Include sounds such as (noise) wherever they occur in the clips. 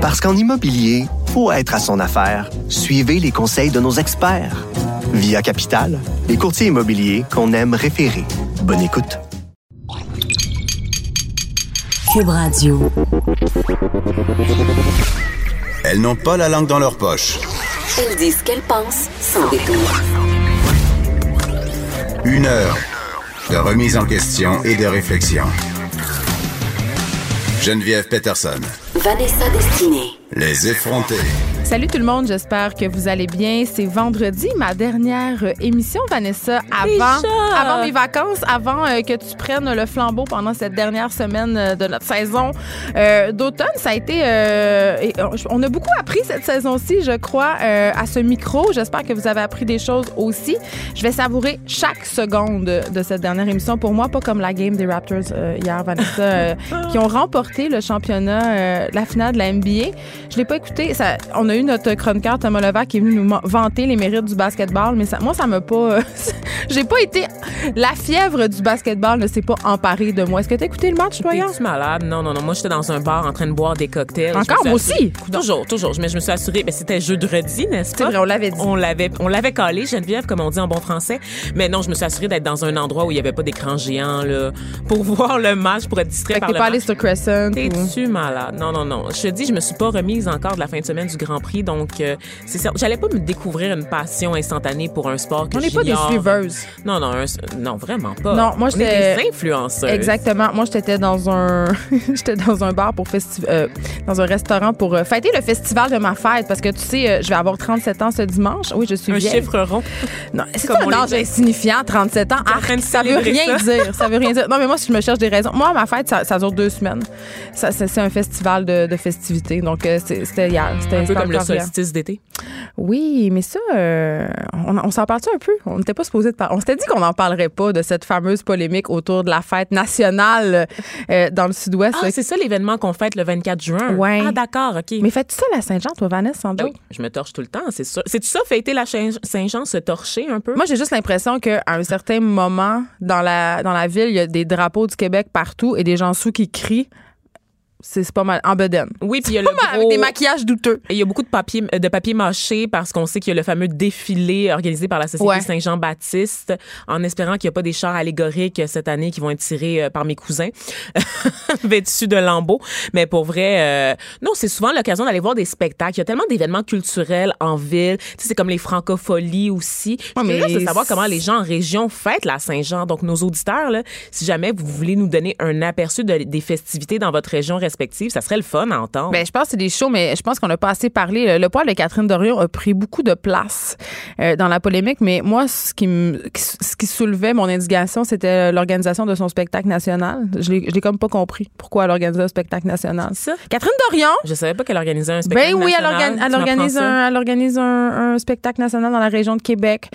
Parce qu'en immobilier, faut être à son affaire. Suivez les conseils de nos experts. Via Capital, les courtiers immobiliers qu'on aime référer. Bonne écoute. Cube Radio. Elles n'ont pas la langue dans leur poche. Elles disent ce qu'elles pensent sans détour. Une heure de remise en question et de réflexion. Geneviève Peterson. Vanessa Destinée. Les effrontés. Salut tout le monde, j'espère que vous allez bien. C'est vendredi, ma dernière euh, émission, Vanessa, avant, avant mes vacances, avant euh, que tu prennes le flambeau pendant cette dernière semaine euh, de notre saison euh, d'automne. Ça a été... et, on a beaucoup appris cette saison-ci, je crois, à ce micro. J'espère que vous avez appris des choses aussi. Je vais savourer chaque seconde de cette dernière émission. Pour moi, pas comme la game des Raptors hier, Vanessa, (laughs) qui ont remporté le championnat, la finale de la NBA. Je l'ai pas écouté. Ça, on a eu notre chroniqueur Thomas Levac qui est venu nous vanter les mérites du basketball, mais ça, moi, ça m'a pas. euh, (laughs) J'ai pas été. La fièvre du basketball ne s'est pas emparée de moi. Est-ce que t'as écouté le match, toi, hier? Malade? Non, non, non. Moi, j'étais dans un bar en train de boire des cocktails. Encore? Moi aussi? Toujours, toujours. Mais je me suis assurée, ben, c'était jeudi, n'est-ce pas? vrai, on l'avait dit. On l'avait, on l'avait collé, Geneviève, comme on dit en bon français. Mais non, je me suis assurée d'être dans un endroit où il y avait pas d'écran géant, là, pour (laughs) voir le match, pour être distrait Fait par t'es le pas match. allé sur Crescent. ou- T'es-tu malade? Non, non, non. Je te dis, je me suis pas remise encore de la fin de semaine du Grand Prix, donc euh, c'est ça. J'allais pas me découvrir une passion instantanée pour un sport que On n'est pas des suiveuses. Non, non, un- non, vraiment pas. Non, moi, j'étais- des influenceuses. Exactement. Moi, j'étais dans un, (laughs) j'étais dans un bar pour festi- euh, dans un restaurant pour euh, fêter le festival de ma fête parce que tu sais, je vais avoir 37 ans ce dimanche. Oui, je suis Un vieille. chiffre rond. Non, c'est on un âge insignifiant, 37 ans. de Arc, ça veut rien ça. dire. Ça veut rien dire. (laughs) Non, mais moi, si je me cherche des raisons. Moi, ma fête, ça, ça dure deux semaines. Ça, c'est, un festival de, de festivités. Donc, c'était hier. C'était, Un peu comme le solstice d'été? Oui, mais ça, euh, on, on s'en parle un peu? On n'était pas supposé de parler. On s'était dit qu'on n'en parlerait pas de cette fameuse polémique autour de la fête nationale euh, dans le sud-ouest. Ah, c'est ça l'événement qu'on fête le 24 juin. Ouais. Ah, d'accord, OK. mais fais-tu ça la Saint-Jean, toi, Vanessa, sans Ah doute? oui, je me torche tout le temps, c'est ça. C'est-tu ça, fêter la Saint- Saint-Jean, se torcher un peu? Moi, j'ai juste l'impression qu'à un certain moment, dans la, dans la ville, il y a des drapeaux du Québec partout et des gens sous qui crient. C'est pas mal. En bedaine. oui, puis il y a le mal, avec gros- des maquillages douteux. Il y a beaucoup de papier, de papier mâché parce qu'on sait qu'il y a le fameux défilé organisé par la Société Ouais. Saint-Jean-Baptiste en espérant qu'il n'y a pas des chars allégoriques cette année qui vont être tirés euh, par mes cousins (laughs) vêtus de lambeaux. Mais pour vrai, euh, non, c'est souvent l'occasion d'aller voir des spectacles. Il y a tellement d'événements culturels en ville. Tu sais, c'est comme les francopholies aussi. Ouais, mais curieuse de savoir comment les gens en région fêtent la Saint-Jean. Donc, nos auditeurs, là, si jamais vous voulez nous donner un aperçu de- des festivités dans votre région ça serait le fun à entendre. Ben, je pense que c'est des shows, mais je pense qu'on n'a pas assez parlé. Le poil de Catherine Dorion a pris beaucoup de place euh, dans la polémique, mais moi, ce qui, me, ce qui soulevait mon indignation, c'était l'organisation de son spectacle national. Je l'ai comme pas compris pourquoi elle organisait un spectacle national? ça? Catherine Dorion, Je savais pas qu'elle organisait un spectacle ben oui, elle, national. organ- organise, ça? un, elle organise un, un spectacle national dans la région de Québec.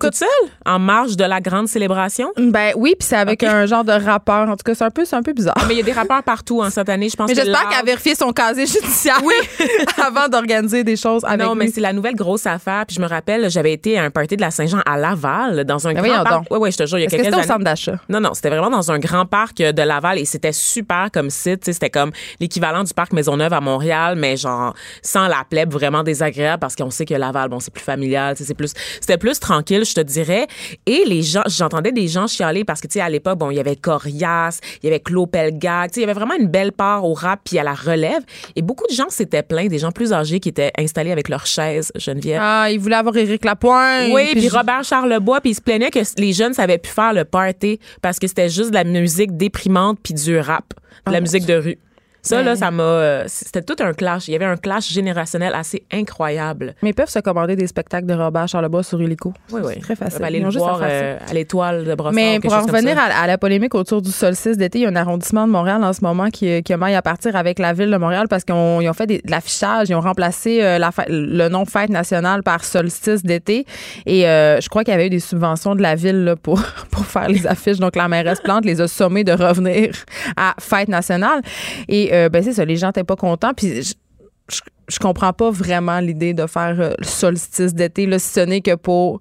Toute seule? En marge de la grande célébration? Ben oui, puis c'est avec un genre de rappeur. En tout cas, c'est un peu, c'est un peu bizarre. Mais il y a des rappeurs partout en cette année. Je pense Mais j'espère qu'elle a vérifié son casier judiciaire (laughs) avant d'organiser des choses avec Non, mais c'est la nouvelle grosse affaire. Puis je me rappelle, j'avais été à un party de la Saint-Jean à Laval, dans un Ben grand parc. donc. Oui, oui, je te jure, il y a Est-ce que quelques c'était au années. centre d'achat? Non, non, c'était vraiment dans un grand parc de Laval et c'était super comme site. C'était comme l'équivalent du parc Maisonneuve à Montréal, mais genre sans la plèbe vraiment désagréable parce qu'on sait que Laval, bon, c'est plus familial, c'est plus, c'était plus tranquille, je te dirais. Et les gens, j'entendais des gens chialer parce que tu sais à l'époque, bon, il y avait Corias, il y avait Claude Pelgag, tu sais, il y avait vraiment une belle part au rap puis à la relève. Et beaucoup de gens s'étaient plaints, des gens plus âgés qui étaient installés avec leurs chaises, Geneviève. Ah, il voulait avoir Éric Lapointe. Oui, puis je- Robert Charlebois, puis il se plaignait que les jeunes savaient plus faire le party parce que c'était juste de la musique déprimante puis du rap, de la Oh, musique de rue. Ça, Ben. là, ça m'a. euh, C'était tout un clash. Il y avait un clash générationnel assez incroyable. Mais ils peuvent se commander des spectacles de Robert Charlebois sur Illico. Oui, oui. Très facile. Aller le voir euh, à l'étoile de Brossard. Mais pour en revenir à, à la polémique autour du solstice d'été, il y a un arrondissement de Montréal en ce moment qui, qui a maille à partir avec la ville de Montréal parce qu'ils ont, ont fait des- de l'affichage, ils ont remplacé euh, la fête- le nom fête nationale par solstice d'été. Et euh, je crois qu'il y avait eu des subventions de la ville là, pour, (laughs) pour faire les affiches. Donc la mairesse Plante les a sommés de revenir à fête nationale. Et euh, ben c'est ça, les gens n'étaient pas contents. Puis je, je, comprends pas vraiment l'idée de faire euh, le solstice d'été, là, si ce n'est que pour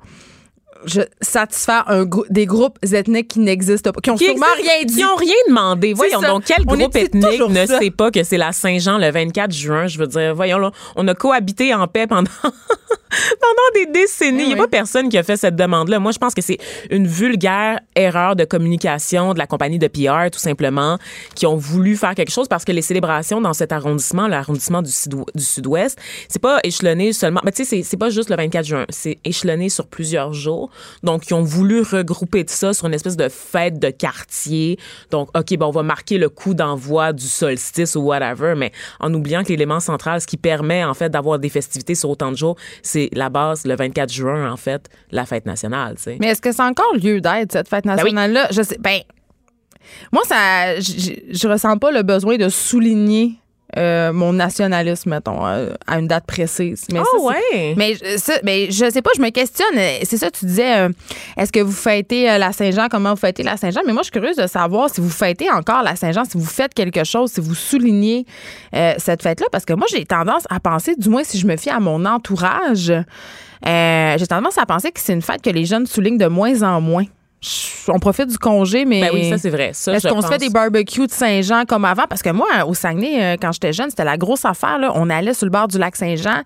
je, satisfaire un, grou- des groupes ethniques qui n'existent pas, qui ont Qui sûrement rien dit. Qui ont rien demandé. Voyons ça. donc, quel On groupe ethnique ne ça. sait pas que c'est la Saint-Jean le 24 juin? Je veux dire, voyons là, on a cohabité en paix pendant, (laughs) pendant des décennies. Il n'y a oui. pas personne qui a fait cette demande-là. Moi, je pense que c'est une vulgaire erreur de communication de la compagnie de PR, tout simplement, qui ont voulu faire quelque chose parce que les célébrations dans cet arrondissement, l'arrondissement du, sud- du sud-ouest, c'est pas échelonné seulement, mais tu sais, c'est pas juste le 24 juin, c'est échelonné sur plusieurs jours. Donc, ils ont voulu regrouper ça sur une espèce de fête de quartier. Donc, OK, bon, on va marquer le coup d'envoi du solstice ou whatever, mais en oubliant que l'élément central, ce qui permet, en fait, d'avoir des festivités sur autant de jours, c'est la base, le 24 juin, en fait, la fête nationale, tu sais. Mais est-ce que c'est encore lieu d'être, cette fête oui. nationale-là? Je sais. Ben, moi, ça, je ressens pas le besoin de souligner euh, mon nationalisme, mettons, euh, à une date précise. Mais Ah ça, ouais? Mais, ça, mais je sais pas, je me questionne. C'est ça, tu disais, euh, est-ce que vous fêtez euh, la Saint-Jean? Comment vous fêtez la Saint-Jean? Mais moi, je suis curieuse de savoir si vous fêtez encore la Saint-Jean, si vous faites quelque chose, si vous soulignez cette fête-là. Parce que moi, j'ai tendance à penser, du moins si je me fie à mon entourage, j'ai tendance à penser que c'est une fête que les jeunes soulignent de moins en moins. On profite du congé, mais. Ben oui, ça, c'est vrai. Ça, Est-ce qu'on se fait des barbecues de Saint-Jean comme avant? Parce que moi, au Saguenay, euh, quand j'étais jeune, c'était la grosse affaire. Là. On allait sur le bord du lac Saint-Jean.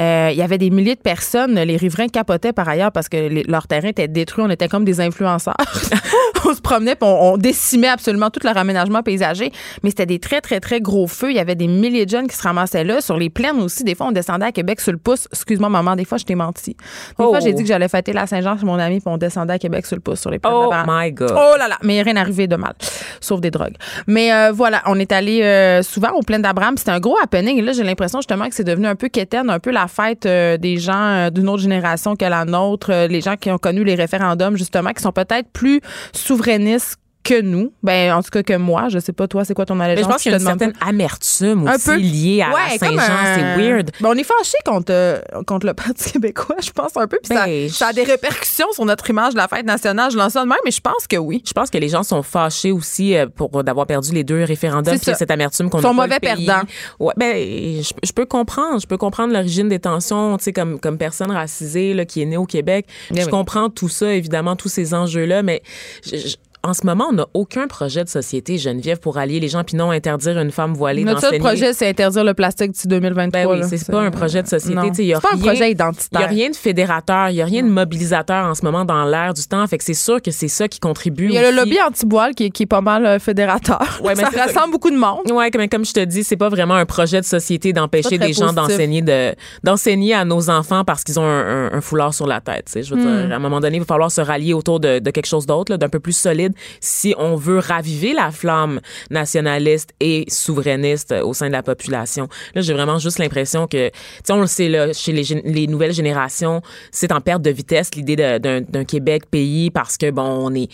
Euh, Il y avait des milliers de personnes. Les riverains capotaient par ailleurs parce que les- leur terrain était détruit. On était comme des influenceurs. (laughs) on se promenait puis on, on décimait absolument tout leur aménagement paysager. Mais c'était des très, très, très gros feux. Il y avait des milliers de jeunes qui se ramassaient là. Sur les plaines aussi, des fois, on descendait à Québec sur le pouce. Excuse-moi, maman, des fois, je t'ai menti. Des Oh. fois, j'ai dit que j'allais fêter la Saint-Jean chez mon ami puis on descendait à Québec sur le pouce, sur les plaines de Oh my God. Oh là là, mais rien arrivé de mal, sauf des drogues. Mais euh, voilà, on est allé euh, souvent aux plaines d'Abraham. C'était un gros happening. Et là, j'ai l'impression justement que c'est devenu un peu quétaine, un peu la fête euh, des gens euh, d'une autre génération que la nôtre, euh, les gens qui ont connu les référendums, justement, qui sont peut-être plus souverainistes que nous. Ben, en tout cas que moi. Je sais pas, toi, c'est quoi ton allégeance? Mais je pense qu'il y a une certaine amertume un aussi peu liée à Ouais, Saint-Jean. un- C'est weird. Ben, on est fâché contre, euh, contre le Parti (laughs) québécois, je pense un peu. Puis ça, Ben, ça a des répercussions sur notre image de la fête nationale. Je lance ça de même, mais je pense que oui. Je pense que les gens sont fâchés aussi euh, pour d'avoir perdu les deux référendums. Puis a cette amertume qu'on Ils sont mauvais perdants. Ouais, ben, je, je peux comprendre. Je peux comprendre l'origine des tensions, tu sais, comme, comme personne racisée là, qui est née au Québec. Bien je oui. comprends tout ça, évidemment, tous ces enjeux-là, mais je- je- en ce moment, on n'a aucun projet de société, Geneviève, pour allier les gens, puis non interdire une femme voilée Notre seul projet, c'est interdire le plastique d'ici 2023. Ben oui, c'est pas un projet de société. Il C'est pas un projet Il y identitaire. a rien de fédérateur, il y a rien de mobilisateur en ce moment dans l'air du temps. Fait que c'est sûr que c'est ça qui contribue. Il y a le lobby anti-boile qui, est- qui est pas mal euh, fédérateur. (laughs) Ouais, mais ça rassemble beaucoup de monde. Ouais, comme, comme je te dis, c'est pas vraiment un projet de société d'empêcher des gens d'enseigner de d'enseigner à nos enfants parce qu'ils ont un, un- un foulard sur la tête. Je veux Hmm. dire, à un moment donné, il va falloir se rallier autour de, de quelque chose d'autre, d'un peu plus solide, si on veut raviver la flamme nationaliste et souverainiste au sein de la population. Là, j'ai vraiment juste l'impression que, tu sais, on le sait là, chez les, nouvelles générations, c'est en perte de vitesse l'idée d'un Québec pays parce que bon, on est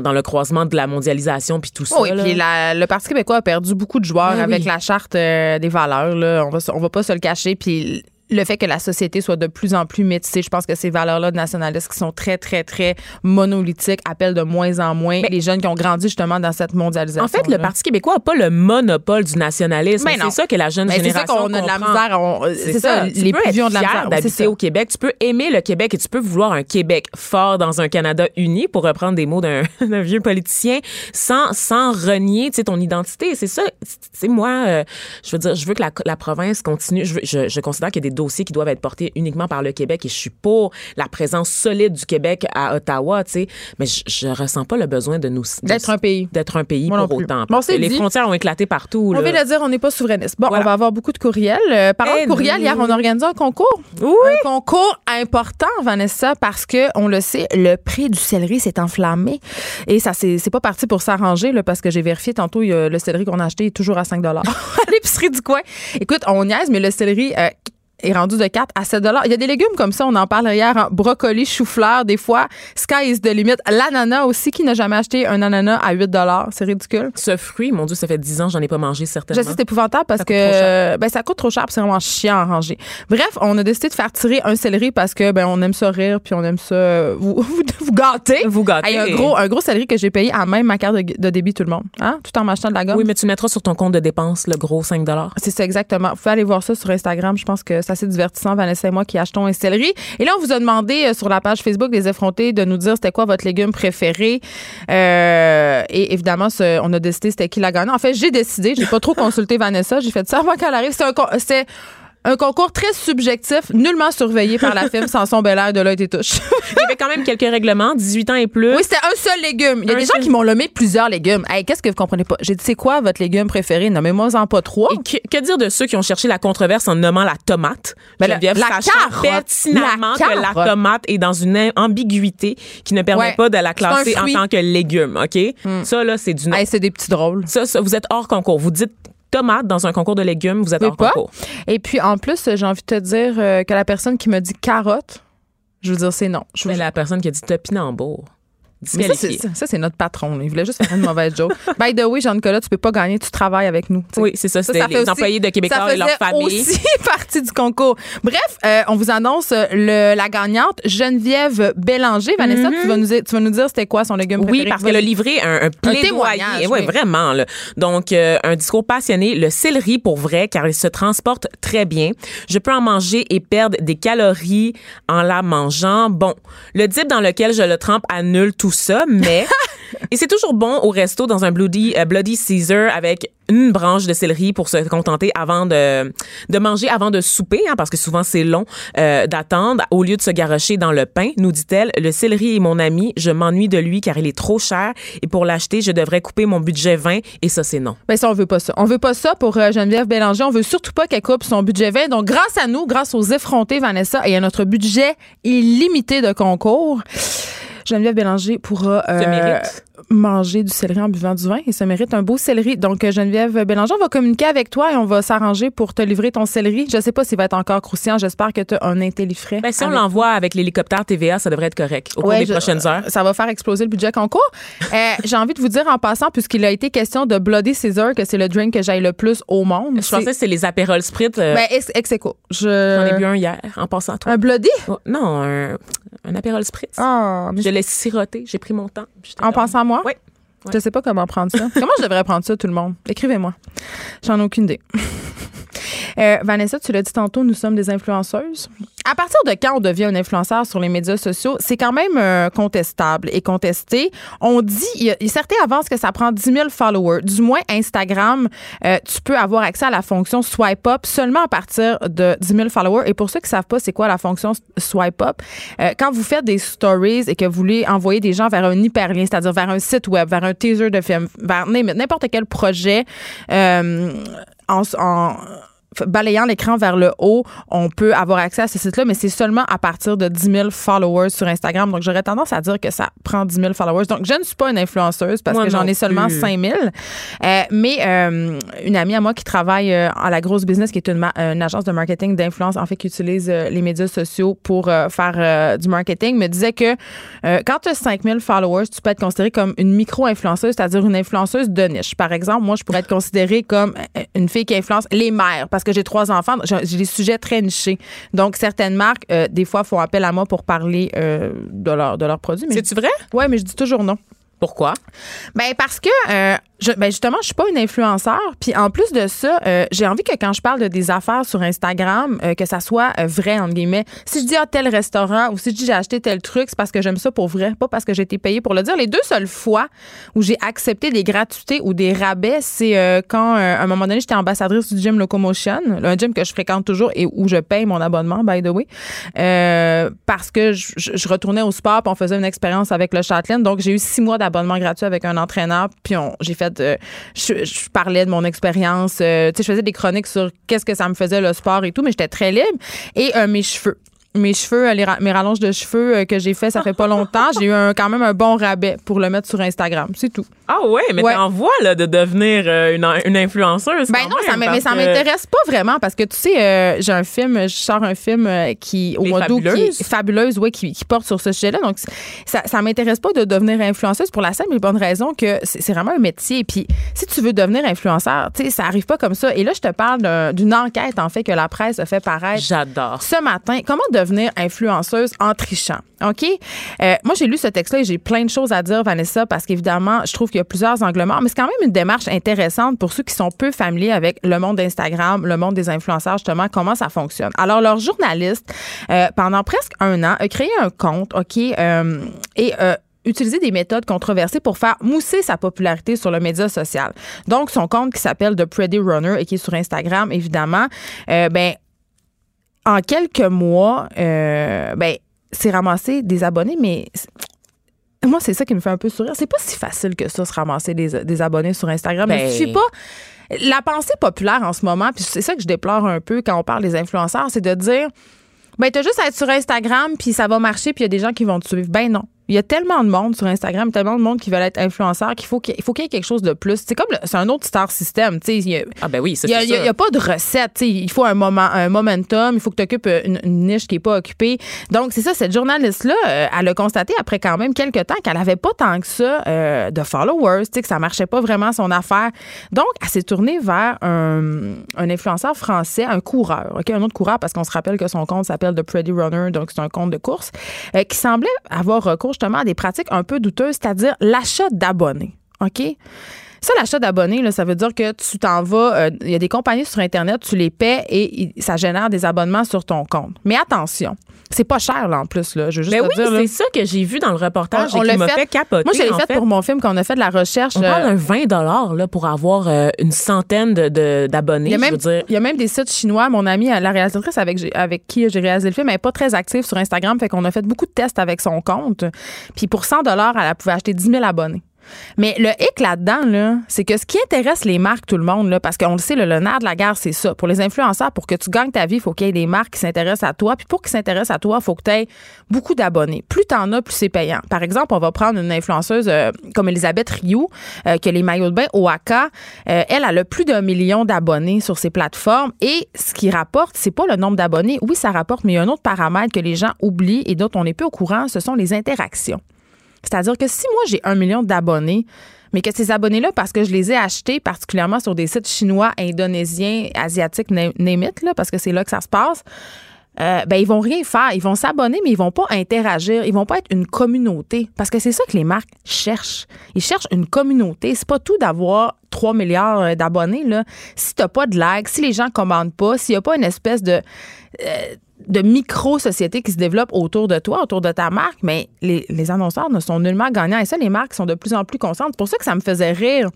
dans le croisement de la mondialisation puis tout ça. Oui, puis la- le Parti québécois a perdu beaucoup de joueurs Ben avec oui. la charte euh, des valeurs. Là. On va, on va pas se le cacher. Puis le fait que la société soit de plus en plus métissée, je pense que ces valeurs-là de nationalistes qui sont très, très, très monolithiques appellent de moins en moins les jeunes qui ont grandi justement dans cette mondialisation. En fait, le Parti québécois n'a pas le monopole du nationalisme. Mais. C'est ça que la jeune Ben, c'est ça génération qu'on a de la misère. on- C'est ça, Tu les plus vieux ont de la misère. C'est d'habiter au Québec. Tu peux aimer le Québec et tu peux vouloir un Québec fort dans un Canada uni, pour reprendre des mots d'un (laughs) vieux politicien, sans, sans renier tu sais, ton identité. C'est ça. C'est moi, euh, je veux dire, je veux que la, la province continue. Je, veux- je, je considère qu'il y a des dossiers qui doivent être portés uniquement par le Québec et je suis pour la présence solide du Québec à Ottawa, tu sais. Mais je, je ressens pas le besoin de nous D'être un pays. d'être un pays Moi pour autant. Bon, c'est les dit. frontières ont éclaté partout. On là. vient de dire, on n'est pas souverainiste. Bon, Voilà. on va avoir beaucoup de courriels. Euh, parlant Eh de courriels, oui. hier, on a organisé un concours. Oui. Un concours important, Vanessa, parce que, on le sait, le prix du céleri s'est enflammé. Et ça, c'est pas parti pour s'arranger, parce que j'ai vérifié tantôt, il y a le céleri qu'on a acheté est toujours à 5 (laughs) à l'épicerie du coin. Écoute, on niaise, mais le céleri, euh, est rendu de 4 à 7 Il y a des légumes comme ça, on en parle hier, hein, brocoli, chou-fleur, des fois, sky is the limit. L'ananas aussi, qui n'a jamais acheté un ananas à 8 C'est ridicule. Ce fruit, mon Dieu, ça fait 10 ans, j'en ai pas mangé Je certainement. sais, c'est épouvantable parce Ça que ben, ça coûte trop cher, c'est vraiment chiant à ranger. Bref, on a décidé de faire tirer un céleri parce que ben on aime ça rire puis on aime ça euh, vous, (laughs) vous, vous gâter. Vous gâter. Hey, un gros un gros céleri que j'ai payé à même ma carte de, de débit tout le monde, hein, tout en m'achetant de la gomme. Oui, mais tu mettras sur ton compte de dépenses le gros 5 C'est ça exactement. Vous pouvez aller voir ça sur Instagram, je pense que c'est assez divertissant, Vanessa et moi, qui achetons un céleri. Et là, on vous a demandé euh, sur la page Facebook des effrontés de nous dire c'était quoi votre légume préféré. Euh, et évidemment, on a décidé c'était qui la gagnante. En fait, j'ai décidé. J'ai pas trop consulté Vanessa. J'ai fait ça avant qu'elle arrive. C'est un, un concours très subjectif, nullement surveillé par la (laughs) film sans son bel air de l'œil des touches. Il y avait quand même quelques règlements, 18 ans et plus. Oui, c'était un seul légume. Il y a Un des gens qui m'ont nommé plusieurs légumes. Hey, qu'est-ce que vous comprenez pas? J'ai dit, c'est quoi votre légume préféré? Nommez-moi-en pas trois. Et que, que dire de ceux qui ont cherché la controverse en nommant la tomate? Ben, la- la carotte. pertinemment La que la tomate est dans une am- ambiguïté qui ne permet Ouais. pas de la classer en. Hmm. tant que légume, OK? Ça, là, c'est du. Hey, c'est des petits drôles. Ça, ça, vous êtes hors concours. Vous dites tomate dans un concours de légumes, vous êtes hors pas. concours. Et puis, en plus, j'ai envie de te dire euh, que la personne qui me dit carotte, je veux dire, c'est non. Je Mais la personne qui a dit topinambour. Mais ça, c'est, notre patron. Il voulait juste faire une mauvaise joke. (laughs) By the way, Jean-Nicolas, tu peux pas gagner, tu travailles avec nous. Oui, c'est ça. C'était les aussi- employés de Québécois et leur famille. aussi (laughs) partie du concours. Bref, euh, on vous annonce euh, le, la gagnante, Geneviève Bélanger. Vanessa, tu, vas nous, dire- tu vas nous dire c'était quoi son légume Mm-hmm. Oui, préféré? parce qu'elle a livré un, un plaidoyer. oui. vraiment. Là. Donc, euh, un discours passionné. Le céleri, pour vrai, car il se transporte très bien. Je peux en manger et perdre des calories en la mangeant. Bon, le dip dans lequel je le trempe annule tout ça, mais... (laughs) et c'est toujours bon au resto dans un Bloody, euh, Bloody Caesar avec une branche de céleri pour se contenter avant de, de manger, avant de souper, hein, parce que souvent c'est long euh, d'attendre, au lieu de se garrocher dans le pain, nous dit-elle. Le céleri est mon ami, je m'ennuie de lui car il est trop cher et pour l'acheter, je devrais couper mon budget 20 et ça c'est non. Ben ça, on veut pas ça. On veut pas ça pour euh, Geneviève Bélanger. On veut surtout pas qu'elle coupe son budget 20. Donc, grâce à nous, grâce aux effrontés, Vanessa, et à notre budget illimité de concours, Geneviève Bélanger pourra euh, Se mérite. Manger du céleri en buvant du vin et se mérite un beau céleri. Donc, euh, Geneviève Bélanger, on va communiquer avec toi et on va s'arranger pour te livrer ton céleri. Je sais pas s'il va être encore croustillant. J'espère que tu as un intellifrais. Ben, si on l'envoie avec l'hélicoptère TVA, ça devrait être correct au cours Ouais, des je- prochaines heures. Ça va faire exploser le budget concours. (laughs) Euh, J'ai envie de vous dire en passant, puisqu'il a été question de Bloody Caesar, que c'est le drink que j'aille le plus au monde. Je pensais que c'est les apérols spritz. euh, Ben, ex, ex aequo. Je... J'en ai bu un hier en passant à toi. Un Bloody? Oh, non, un, un apérol spritz. Ah, mais Je l'ai siroté, j'ai pris mon temps. En à moi? Oui. Je sais pas comment prendre ça. (laughs) comment je devrais prendre ça, tout le monde? Écrivez-moi. J'en ai aucune idée. (laughs) Euh, Vanessa, tu l'as dit tantôt, nous sommes des influenceuses. À partir de quand on devient un influenceur sur les médias sociaux, c'est quand même euh, contestable et contesté. On dit, y a- certains avancent que ça prend 10 000 followers. Du moins, Instagram, euh, tu peux avoir accès à la fonction swipe up seulement à partir de 10 000 followers. Et pour ceux qui savent pas c'est quoi la fonction swipe up, euh, quand vous faites des stories et que vous voulez envoyer des gens vers un hyperlien, c'est-à-dire vers un site web, vers un teaser de film, vers n'importe quel projet, euh, en, en balayant l'écran vers le haut, on peut avoir accès à ce site-là, mais c'est seulement à partir de 10 000 followers sur Instagram. Donc, j'aurais tendance à dire que ça prend 10 000 followers. Donc, je ne suis pas une influenceuse parce Moi que j'en ai seulement plus. 5 000. Euh, mais euh, une amie à moi qui travaille euh, à la grosse business, qui est une, agence de marketing d'influence, en fait, qui utilise euh, les médias sociaux pour euh, faire du marketing, me disait que quand tu as 5 000 followers, tu peux être considérée comme une micro-influenceuse, c'est-à-dire une influenceuse de niche. Par exemple, moi, je pourrais être considérée comme une fille qui influence les mères parce que j'ai trois enfants. J'ai des sujets très nichés. Donc, certaines marques, euh, des fois, font appel à moi pour parler euh, de, leur, de leurs produits. C'est-tu vrai? ouais, mais je dis toujours non. Pourquoi? Ben parce que euh, ben justement, je suis pas une influenceur. Puis en plus de ça, euh, j'ai envie que quand je parle de des affaires sur Instagram, euh, que ça soit euh, vrai entre guillemets. Si je dis à tel restaurant ou si je dis j'ai acheté tel truc, c'est parce que j'aime ça pour vrai, pas parce que j'ai été payée pour le dire. Les deux seules fois où j'ai accepté des gratuités ou des rabais, c'est quand à un moment donné j'étais ambassadrice du gym Locomotion, un gym que je fréquente toujours et où je paye mon abonnement by the way, parce que je, retournais au sport, puis on faisait une expérience avec le Châtelaine. Donc j'ai eu six mois d'abonnement gratuit avec un entraîneur, puis j'ai fait, euh, je, parlais de mon expérience, euh, tu sais, je faisais des chroniques sur qu'est-ce que ça me faisait le sport et tout, mais j'étais très libre. Et euh, mes cheveux. Mes cheveux, euh, les ra- mes rallonges de cheveux euh, que j'ai fait, ça fait pas longtemps. J'ai eu un- quand même un bon rabais pour le mettre sur Instagram. C'est tout. Ah ouais, mais Ouais. t'es en voie là, de devenir euh, une, une influenceuse. Ben non, même, ça, mais ça m'intéresse pas vraiment parce que tu sais, euh, j'ai un film, je sors un film qui au mois d'août qui est fabuleuse, ouais, qui, qui porte sur ce sujet-là. Donc ça, ça m'intéresse pas de devenir influenceuse pour la simple et bonne raison que c'est vraiment un métier. Puis si tu veux devenir influenceur, tu sais, ça arrive pas comme ça. Et là, je te parle d'un- d'une enquête en fait que la presse a fait paraître J'adore. ce matin. Comment devenir devenir influenceuse en trichant. OK? Euh, moi, j'ai lu ce texte-là et j'ai plein de choses à dire, Vanessa, parce qu'évidemment, je trouve qu'il y a plusieurs angles morts, mais c'est quand même une démarche intéressante pour ceux qui sont peu familiers avec le monde d'Instagram, le monde des influenceurs, justement, comment ça fonctionne. Alors, leur journaliste, euh, pendant presque un an, a créé un compte, OK, euh, et utiliser des méthodes controversées pour faire mousser sa popularité sur le média social. Donc, son compte qui s'appelle The Pretty Runner et qui est sur Instagram, évidemment, euh, ben, en quelques mois, euh, ben, c'est ramasser des abonnés, mais moi, c'est ça qui me fait un peu sourire. C'est pas si facile que ça, se ramasser des, abonnés sur Instagram. Mais je suis pas. La pensée populaire en ce moment, puis c'est ça que je déplore un peu quand on parle des influenceurs, c'est de dire ben, t'as juste à être sur Instagram, puis ça va marcher, puis il y a des gens qui vont te suivre. Ben non. Il y a tellement de monde sur Instagram, tellement de monde qui veulent être influenceur qu'il faut qu'il faut qu'il y ait quelque chose de plus. C'est comme c'est un autre star system, tu sais. Ah ben oui, Il y, a pas de recette, il faut un moment un momentum, il faut que tu occupes une, niche qui est pas occupée. Donc c'est ça cette journaliste là, euh, elle a constaté après quand même quelques temps qu'elle avait pas tant que ça euh, de followers, tu sais que ça marchait pas vraiment son affaire. Donc elle s'est tournée vers un, un influenceur français, un coureur, OK, un autre coureur parce qu'on se rappelle que son compte s'appelle The Pretty Runner, donc c'est un compte de course euh, qui semblait avoir recours justement à des pratiques un peu douteuses, c'est-à-dire l'achat d'abonnés. OK? Ça, l'achat d'abonnés, ça veut dire que tu t'en vas, euh, il y a des compagnies sur Internet, tu les paies et ça génère des abonnements sur ton compte. Mais attention, c'est pas cher, là, en plus. Là. Je veux juste ben oui, c'est ça que j'ai vu dans le reportage on, et qui m'a fait, capoter. Moi, je l'ai fait, pour mon film qu'on a fait de la recherche. On parle d'un 20 là, pour avoir euh, une centaine d'abonnés. Il, il y a même des sites chinois. Mon amie, la réalisatrice avec, avec qui j'ai réalisé le film, elle n'est pas très active sur Instagram. Fait qu'on a fait beaucoup de tests avec son compte. Puis pour 100 elle pouvait acheter 10 000 abonnés. Mais le hic là-dedans, là, c'est que ce qui intéresse les marques, tout le monde, parce qu'on le sait, le, nerf de la guerre, c'est ça. Pour les influenceurs, pour que tu gagnes ta vie, il faut qu'il y ait des marques qui s'intéressent à toi. Puis pour qu'ils s'intéressent à toi, il faut que tu aies beaucoup d'abonnés. Plus tu en as, plus c'est payant. Par exemple, on va prendre une influenceuse euh, comme Elisabeth Rioux, euh, qui les maillots de bain Oaka. Euh, elle, elle a plus d'un million d'abonnés sur ses plateformes. Et ce qui rapporte, c'est pas le nombre d'abonnés. Oui, ça rapporte, mais il y a un autre paramètre que les gens oublient et dont on n'est peu au courant, ce sont les interactions. C'est-à-dire que si moi, j'ai un million d'abonnés, mais que ces abonnés-là, parce que je les ai achetés particulièrement sur des sites chinois, indonésiens, asiatiques, name là, parce que c'est là que ça se passe, euh, ben ils vont rien faire. Ils vont s'abonner, mais ils vont pas interagir. Ils vont pas être une communauté. Parce que c'est ça que les marques cherchent. Ils cherchent une communauté. C'est pas tout d'avoir 3 milliards euh, d'abonnés. Là. Si t'as pas de likes, si les gens commandent pas, s'il y a pas une espèce de... Euh, de micro-sociétés qui se développent autour de toi, autour de ta marque, mais les, les, annonceurs ne sont nullement gagnants. Et ça, les marques sont de plus en plus conscientes. C'est pour ça que ça me faisait rire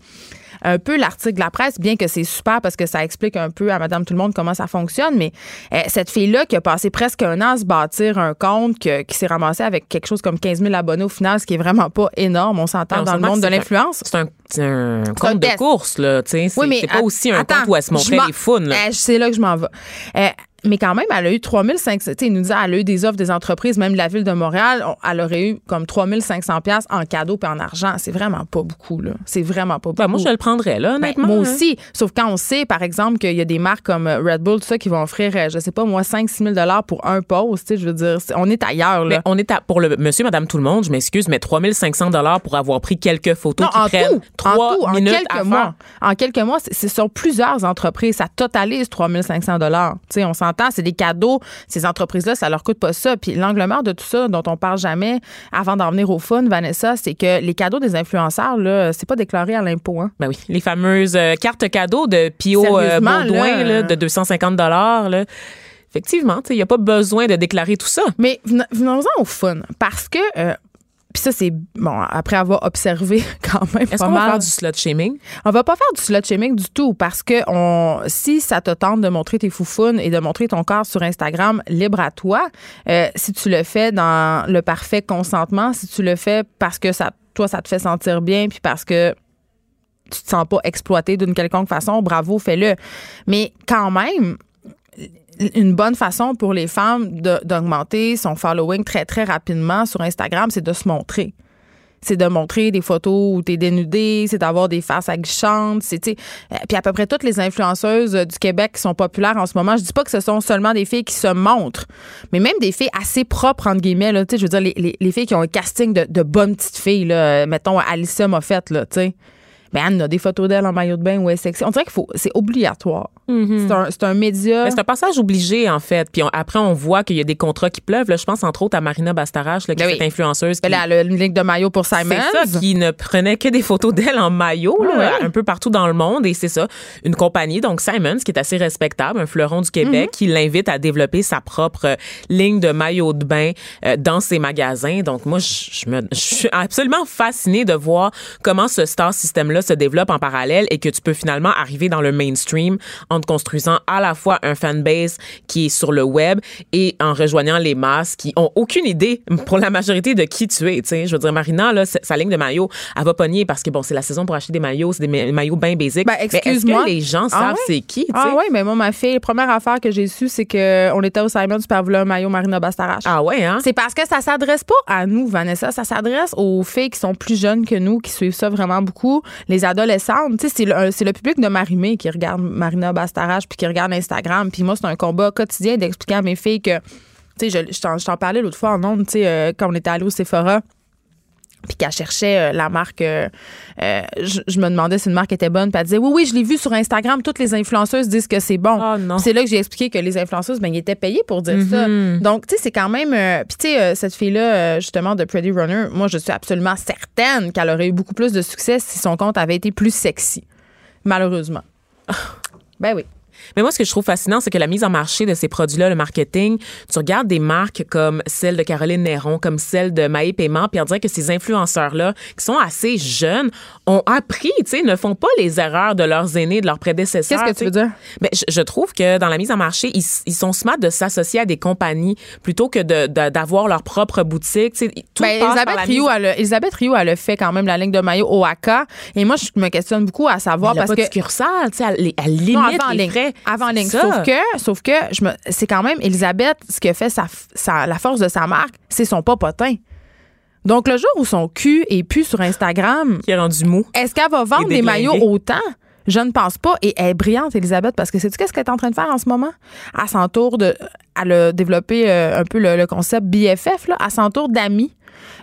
un peu l'article de la presse, bien que c'est super parce que ça explique un peu à Madame Tout le Monde comment ça fonctionne. Mais euh, cette fille-là qui a passé presque un an à se bâtir un compte, qui s'est ramassé avec quelque chose comme 15 000 abonnés au final, ce qui est vraiment pas énorme. On s'entend dans le monde de l'influence. C'est un, un, compte de course, là. C'est oui, pas aussi un compte où elle se montrait les founes. Euh, c'est là que je m'en vais. Euh, mais quand même, elle a eu 3500, tu sais, nous disait, elle a eu des offres des entreprises, même la ville de Montréal, elle aurait eu comme 3500 pièces en cadeau puis en argent. C'est vraiment pas beaucoup, là. C'est vraiment pas ben, beaucoup. moi, je le prendrais, là, ben, honnêtement. moi hein. aussi. Sauf quand on sait, par exemple, qu'il y a des marques comme Red Bull, tout ça, qui vont offrir, euh, je sais pas, moi, 5-6 000 pour un post, tu sais, je veux dire, on est ailleurs, là. Mais on est à, pour le monsieur, madame, tout le monde, je m'excuse, mais 3500 pour avoir pris quelques photos non, qui prennent trois en minutes quelques mois. En quelques mois, c'est sur plusieurs entreprises. Ça totalise 3500 Tu sais, on s'entend, c'est des cadeaux ces entreprises-là, ça leur coûte pas ça. Puis l'angle mort de tout ça, dont on parle jamais avant d'en venir au fun, Vanessa, c'est que les cadeaux des influenceurs, là, c'est pas déclaré à l'impôt. Hein? Ben oui, les fameuses euh, cartes cadeaux de Pio euh, Baudouin là, de 250 dollars. Effectivement, il n'y a pas besoin de déclarer tout ça. Mais venons-en au fun, parce que euh, puis ça, c'est bon, après avoir observé (laughs) quand même. Est-ce qu'on va faire du slut shaming? On va pas faire du slut shaming du tout parce que on, si ça te tente de montrer tes foufounes et de montrer ton corps sur Instagram, libre à toi. Euh, si tu le fais dans le parfait consentement, si tu le fais parce que ça, toi, ça te fait sentir bien, puis parce que tu te sens pas exploité d'une quelconque façon, bravo, fais-le. Mais quand même, une bonne façon pour les femmes d'augmenter son following très, très rapidement sur Instagram, c'est de se montrer. C'est de montrer des photos où tu es dénudé, c'est d'avoir des faces aguichantes, c'est euh, puis à peu près toutes les influenceuses du Québec qui sont populaires en ce moment, je dis pas que ce sont seulement des filles qui se montrent, mais même des filles assez propres entre guillemets là, je veux dire les, les, filles qui ont un casting de, bonnes petites filles là, mettons Alicia Moffett là, tu. Ben, Anne a des photos d'elle en maillot de bain ou elle sexy. On dirait qu'il faut, c'est obligatoire. C'est un, c'est un média. C'est un passage obligé, en fait. Puis on- après, on voit qu'il y a des contrats qui pleuvent. Là, je pense, entre autres, à Marina Bastarache, là, qui Ben est cette influenceuse. Qui, Elle a une ligne de maillot pour Simon. c'est ça, qui ne prenait que des photos d'elle en maillot, là, Ah ouais. un peu partout dans le monde. Et c'est ça, une compagnie, donc Simons, qui est assez respectable, un fleuron du Québec, Mm-hmm. qui l'invite à développer sa propre euh, ligne de maillot de bain euh, dans ses magasins. Donc moi, je, je me, je suis absolument fascinée de voir comment ce star system-là se développe en parallèle et que tu peux finalement arriver dans le mainstream en te construisant à la fois un fanbase qui est sur le web et en rejoignant les masses qui ont aucune idée pour la majorité de qui tu es. Je veux dire, Marina, là, sa ligne de maillot, elle va pogner parce que bon, c'est la saison pour acheter des maillots, c'est des ma- maillots bien basiques. Ben, excuse-moi. que les gens Ah savent ouais? c'est qui? Ah oui, mais moi, ma fille, la première affaire que j'ai su, c'est qu'on était au Simon, voulait un maillot Marina Bastarache. Ah ouais, hein? C'est parce que ça s'adresse pas à nous, Vanessa. Ça s'adresse aux filles qui sont plus jeunes que nous, qui suivent ça vraiment beaucoup. Les adolescentes. C'est le, c'est le public de Marimé qui regarde Marina Bastarache puis qui regarde Instagram. Puis moi, c'est un combat quotidien d'expliquer à mes filles que. Tu sais, je, je t'en- parlais l'autre fois en ondes, tu sais, euh, quand on était allé au Sephora puis qu'elle cherchait euh, la marque. euh, euh, je, je me demandais si une marque était bonne. Puis elle disait Oui, oui, je l'ai vu sur Instagram. Toutes les influenceuses disent que c'est bon. Oh. Puis c'est là que j'ai expliqué que les influenceuses, ben, ils étaient payés pour dire ça. Donc, tu sais, c'est quand même. euh, Puis, tu sais, cette fille-là, justement, de Pretty Runner, moi, je suis absolument certaine qu'elle aurait eu beaucoup plus de succès si son compte avait été plus sexy. Malheureusement. (laughs) ben oui. Mais moi, ce que je trouve fascinant, c'est que la mise en marché de ces produits-là, le marketing, tu regardes des marques comme celle de Caroline Néron, comme celle de Maï Paiement, puis on dirait que ces influenceurs-là, qui sont assez jeunes, ont appris, tu sais, ne font pas les erreurs de leurs aînés, de leurs prédécesseurs. Qu'est-ce que tu veux dire? Ben, je, je trouve que dans la mise en marché, ils, ils sont smart de s'associer à des compagnies plutôt que de- de- d'avoir leur propre boutique. Tu sais, tout Ben, passe Elisabeth, mise- elle a, Elisabeth Rioux, elle a fait quand même la ligne de maillot au AK. Et moi, je me questionne beaucoup à savoir Elle a parce pas que. de succursale, tu sais, elle, elle limite Non, les frais. Avant ligne. Ça. Sauf que, sauf que je me, c'est quand même Elisabeth, ce que fait sa, sa- la force de sa marque, c'est son popotin. Donc, le jour où son cul est plus sur Instagram, qui est rendu mou. est-ce qu'elle va vendre des maillots autant? Je ne pense pas. Et elle est brillante, Elisabeth, parce que c'est qu'est-ce qu'elle est en train de faire en ce moment? Elle s'entoure de. Elle a développé euh, un peu le, le concept BFF, là. Elle s'entoure d'amis.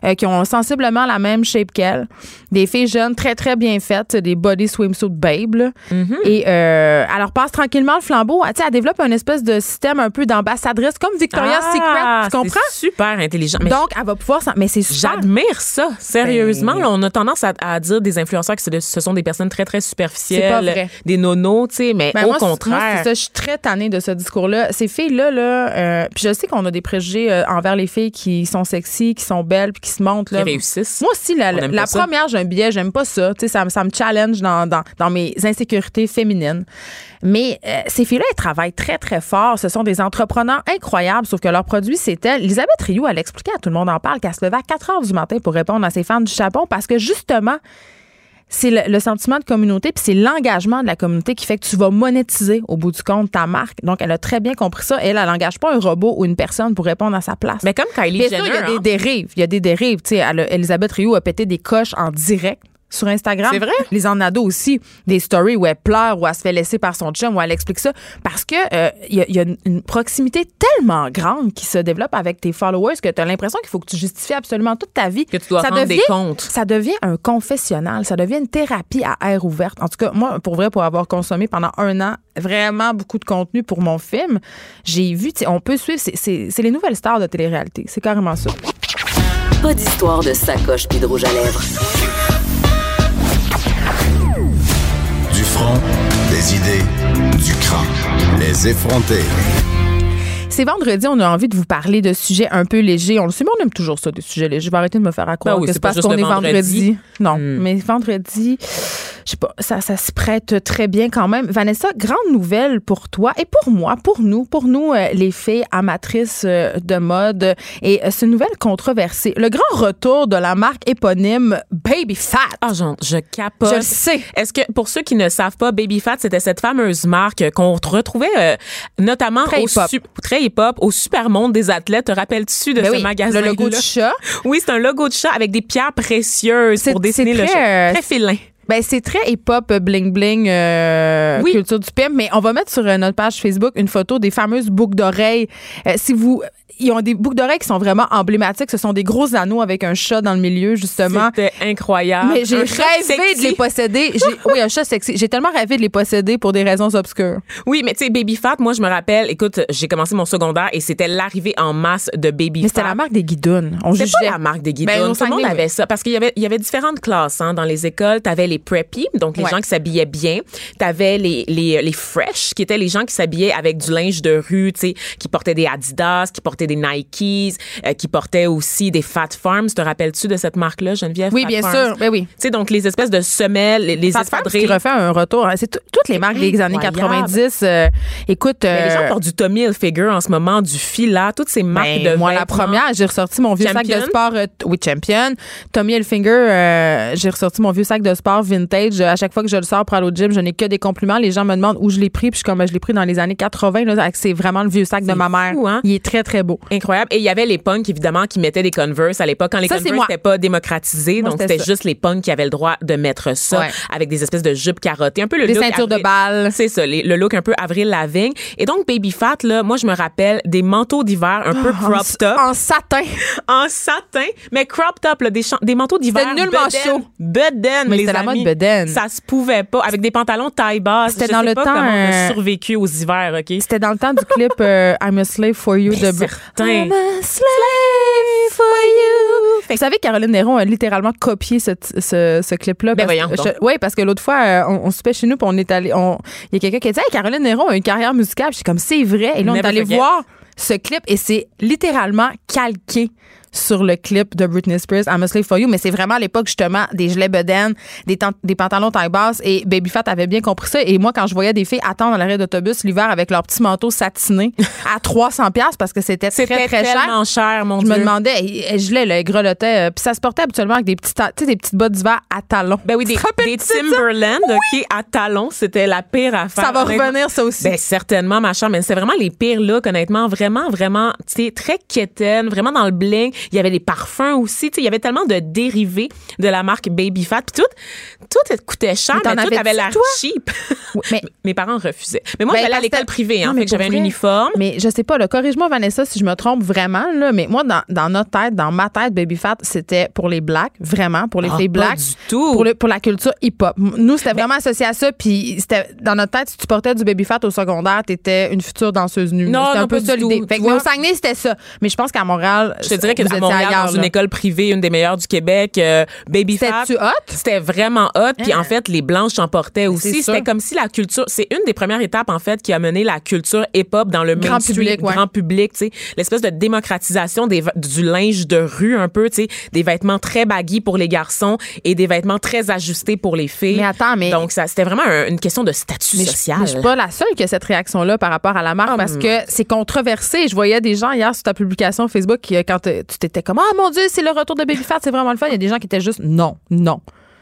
Euh, qui ont sensiblement la même shape qu'elle. Des filles jeunes très, très bien faites, des body swimsuit babe. là. Mm-hmm. Et euh, elle leur passe tranquillement le flambeau. Elle, tu sais, elle développe un espèce de système un peu d'ambassadrice, comme Victoria's Ah, Secret. Tu comprends? Super intelligent. Mais Donc, elle va pouvoir... s'en- Mais c'est super. J'admire ça, sérieusement. Ben- là, on a tendance à, à dire des influenceurs que ce sont des personnes très, très superficielles. C'est pas vrai. Des nonos, tu sais, mais Ben, au moi, c'est- moi, contraire. ça. Je suis très tannée de ce discours-là. Ces filles-là, là, euh, puis je sais qu'on a des préjugés euh, envers les filles qui sont sexy, qui sont belles, puis qui se montrent. Là. Qui réussissent. Moi aussi, la, la première, j'ai un billet, j'aime pas ça. Tu sais, ça, me- ça me challenge dans, dans, dans mes insécurités féminines. Mais euh, ces filles-là, elles travaillent très, très fort. Ce sont des entrepreneurs incroyables, sauf que leur produit, c'est elle. Elisabeth Rioux, elle expliquait à tout le monde en parle qu'elle se levait à 4 heures du matin pour répondre à ses fans du Japon parce que justement, c'est le, le sentiment de communauté, puis c'est l'engagement de la communauté qui fait que tu vas monétiser au bout du compte ta marque. Donc, elle a très bien compris ça. Elle, elle n'engage pas un robot ou une personne pour répondre à sa place. Mais comme Kylie Jenner. il y a hein. des dérives. Il y a des dérives. Tu sais, Elisabeth Rioux a pété des coches en direct sur Instagram. C'est vrai? Les Ennado aussi. Des stories où elle pleure, où elle se fait laisser par son chum, où elle explique ça. Parce que euh, il y, a- il y a une- proximité tellement grande qui se développe avec tes followers que tu as l'impression qu'il faut que tu justifies absolument toute ta vie. Que tu dois rendre des comptes. Ça devient un confessionnal. Ça devient une thérapie à air ouverte. En tout cas, moi, pour vrai, pour avoir consommé pendant un an vraiment beaucoup de contenu pour mon film, j'ai vu, tu sais, on peut suivre, c'est les nouvelles stars de télé-réalité. C'est carrément ça. Pas d'histoire de sacoche puis de rouge à lèvres. Front, des idées, du crâne. Les effronter. C'est vendredi, on a envie de vous parler de sujets un peu légers. On le sait, mais on aime toujours ça, des sujets légers. Je vais arrêter de me faire accroire Ben oui, que c'est parce juste qu'on est vendredi. vendredi. Non, Hmm. mais vendredi, je sais pas, ça, ça se prête très bien quand même. Vanessa, grande nouvelle pour toi et pour moi, pour nous, pour nous, euh, les filles amatrices euh, de mode. Et euh, c'est une nouvelle controversée. Le grand retour de la marque éponyme Baby Fat. Ah, genre, je capote. Je le sais. Est-ce que, pour ceux qui ne savent pas, Baby Fat, c'était cette fameuse marque qu'on retrouvait euh, notamment Très au hip-hop. très hip-hop, au Supermonde des athlètes. Te rappelles-tu de Ben ce oui, magasin le logo du chat. Oui, c'est un logo de chat avec des pierres précieuses pour dessiner le chat. Très filin. Ben, c'est très hip-hop, bling bling, euh, Oui. culture du pimp, mais on va mettre sur euh, notre page Facebook une photo des fameuses boucles d'oreilles. Euh, si vous. Ils ont des boucles d'oreilles qui sont vraiment emblématiques. Ce sont des gros anneaux avec un chat dans le milieu, justement. C'était incroyable. Mais j'ai rêvé sexy. de les posséder. (laughs) Oui, un chat sexy. J'ai tellement rêvé de les posséder pour des raisons obscures. Oui, mais tu sais, Baby Fat, moi, je me rappelle, écoute, j'ai commencé mon secondaire et c'était l'arrivée en masse de Baby Mais Fat. c'était la marque des guidons. On jugeait. pas la marque des. Ben, au Tout le monde oui. avait ça. Parce qu'il y avait, il y avait différentes classes hein, dans les écoles. Tu avais les preppy, donc les Ouais. gens qui s'habillaient bien. Tu avais les, les, les fresh, qui étaient les gens qui s'habillaient avec du linge de rue, tu sais, qui portaient des Adidas, qui portaient des Nikes, euh, qui portaient aussi des Fat Farms. Te rappelles-tu de cette marque-là, Geneviève? Oui, Fat bien Farms? sûr. Ben oui. Tu sais, donc les espèces de semelles, les, les Fat Farms qui refait un retour. hein. C'est tout- toutes les marques des années incroyable. 90. euh, écoute, Mais les gens euh, portent du Tommy Hilfiger en ce moment, du Fila, toutes ces marques Ben, de moi, la première, j'ai ressorti mon vieux sac de sport. euh, oui, Champion. Tommy Hilfiger, euh, j'ai ressorti mon vieux sac de sport vintage. Euh, À chaque fois que je le sors pour aller au gym, je n'ai que des compliments. Les gens me demandent où je l'ai pris. Puis je suis comme, je l'ai pris dans les années 80. Là, avec- c'est vraiment le vieux sac de ma mère. fou, hein? Il est très, très beau. Incroyable. Et il y avait les punks, évidemment, qui mettaient des Converse à l'époque. Quand les Ça, Converse n'étaient pas démocratisés, Moi, donc c'était juste les punks qui avaient le droit de mettre ça Ouais. avec des espèces de jupes carottées. Un peu le Des look ceintures de balles. C'est ça, les- le look un peu Avril Lavigne. Et donc, Baby Fat, là, moi, je me rappelle des manteaux d'hiver un peu crop top. En satin. (laughs) En satin, mais crop top, là, des, des manteaux d'hiver. C'était chaud. Bedaine, Mais les c'était la amis. mode bedaine. Ça se pouvait pas. Avec des pantalons taille basse. C'était dans sais le pas temps, comment on a euh, survécu aux hivers, OK? C'était dans le temps du clip euh, I'm a Slave for You de. I'm a slave for you. Vous savez, Caroline Néron a littéralement copié ce, ce, ce clip-là. Ben voyons Oui, parce que l'autre fois, euh, on, on soupait chez nous, puis on est allé. Il y a quelqu'un qui a dit Hey, Caroline Néron a une carrière musicale. Je suis comme, c'est vrai. Et là, on est Never allé forget. voir ce clip et c'est littéralement calqué sur le clip de Britney Spears, I'm a Slave for You, mais c'est vraiment à l'époque justement des gilets bedaines, des, des pantalons taille basse et Baby Fat avait bien compris ça et moi quand je voyais des filles attendre à l'arrêt d'autobus l'hiver avec leur petit manteau satiné (laughs) à 300 pièces parce que c'était très très cher. cher, mon Je Dieu. me demandais, elle gelait, là, elle grelottait. euh, Puis ça se portait habituellement avec des petites, ta- tu sais, des petites bottes d'hiver à talons. Ben oui, des? Timberland, OK, à talons, c'était la pire affaire. Ça va Honnêtement. revenir, ça aussi. Ben certainement, ma chère, mais c'est vraiment les pires looks, honnêtement, vraiment, vraiment, tu sais, très quétaine, vraiment dans le bling. Il y avait des parfums aussi, tu sais, il y avait tellement de dérivés de la marque Baby Fat, puis tout, tout coûtait cher, Mais mais tout avait l'air cheap. Oui, mais- (laughs) Mes parents refusaient. Mais moi, Ben, j'allais à l'école privée, Non, hein, mais fait que j'avais un uniforme. Mais je sais pas, là, corrige-moi, Vanessa, si je me trompe vraiment, là, mais moi, dans, dans notre tête, dans ma tête, Baby Fat, c'était pour les blacks, vraiment, pour les Ah, filles pas blacks. du tout. Pour, le- pour la culture hip-hop. Nous, c'était vraiment associé à ça, puis c'était dans notre tête, si tu portais du Baby Fat au secondaire, t'étais une future danseuse nue. Non, C'était un non, peu ça l'idée. Fait que, mais au? Saguenay, c'était ça. Mais je pense qu'à Montréal, Je te dirais que vous à Montréal, ailleurs, dans une là. école privée, une des meilleures du Québec, euh, Baby Fat. C'était-tu hot? C'était vraiment hot. Puis en fait, les blanches en portaient aussi. C'était comme si la culture, c'est une des premières étapes en fait qui a mené la culture hip-hop dans le Grand public, ouais. grand public. Tu sais, l'espèce de démocratisation des, du linge de rue un peu. Tu sais, des vêtements très baggy pour les garçons et des vêtements très ajustés pour les filles. Mais attends, mais- donc ça, c'était vraiment un- une question de statut Mais je, social. mais je suis pas la seule qui a cette réaction-là par rapport à la marque Ah, parce hum. que c'est controversé. Je voyais des gens hier sur ta publication Facebook qui, euh, quand euh, tu t'étais comme Ah mon Dieu, c'est le retour de Baby Fat, c'est vraiment le fun. Il y a des gens qui étaient juste non, non.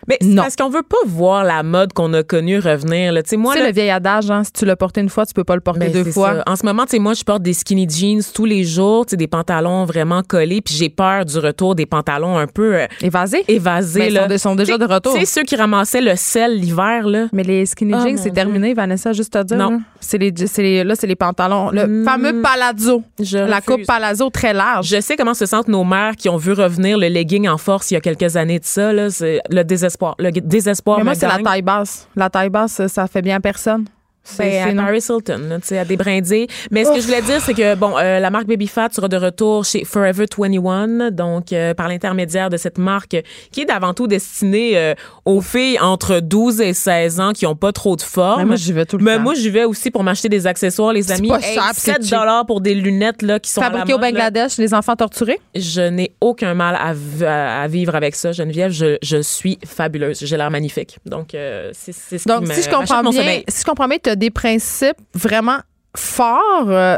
Mais Non. parce qu'on veut pas voir la mode qu'on a connue revenir. Là. Tu sais, moi, Tu sais, là, le vieil adage, hein, si tu l'as porté une fois, tu peux pas le porter Ben, deux fois. ça. En ce moment, tu sais, moi, je porte des skinny jeans tous les jours, des pantalons vraiment collés, puis j'ai peur du retour des pantalons un peu euh, Évasé. évasés. Ben, ils là. sont de- sont déjà de retour. Tu sais, ceux qui ramassaient le sel l'hiver, là. Mais les skinny Oh, jeans, c'est terminé, Vanessa, juste à dire. Non. là. C'est les, c'est les, là, c'est les pantalons. Le Mm. fameux palazzo. Je la refuse. coupe palazzo très large. Je sais comment se sentent nos mères qui ont vu revenir le legging en force il y a quelques années de ça. Là, c'est le désespoir. Le désespoir Mais moi, c'est la taille basse. La taille basse, ça fait bien à personne. C'est- Ben, à. Paris Hilton, là, tu sais, à des brindilles. Mais ce que je voulais dire, c'est que, bon, euh, la marque Baby Fat sera de retour chez Forever 21, donc euh, par l'intermédiaire de cette marque qui est d'avant tout destinée euh, aux filles entre 12 et 16 ans qui ont pas trop de forme. Mais moi, j'y vais tout le Mais temps. moi, j'y vais aussi pour m'acheter des accessoires, les amis. pas cher, c'est 7 cheap. dollars pour des lunettes là, qui sont à la Fabriqué au là. Bangladesh, les enfants torturés? Je n'ai aucun mal à, à- vivre avec ça, Geneviève. Je, je suis fabuleuse. J'ai l'air magnifique. Donc, euh, c'est ce Donc, qui me si je m'achète comprends bien, si je comprends bien, tu as des principes vraiment forts euh,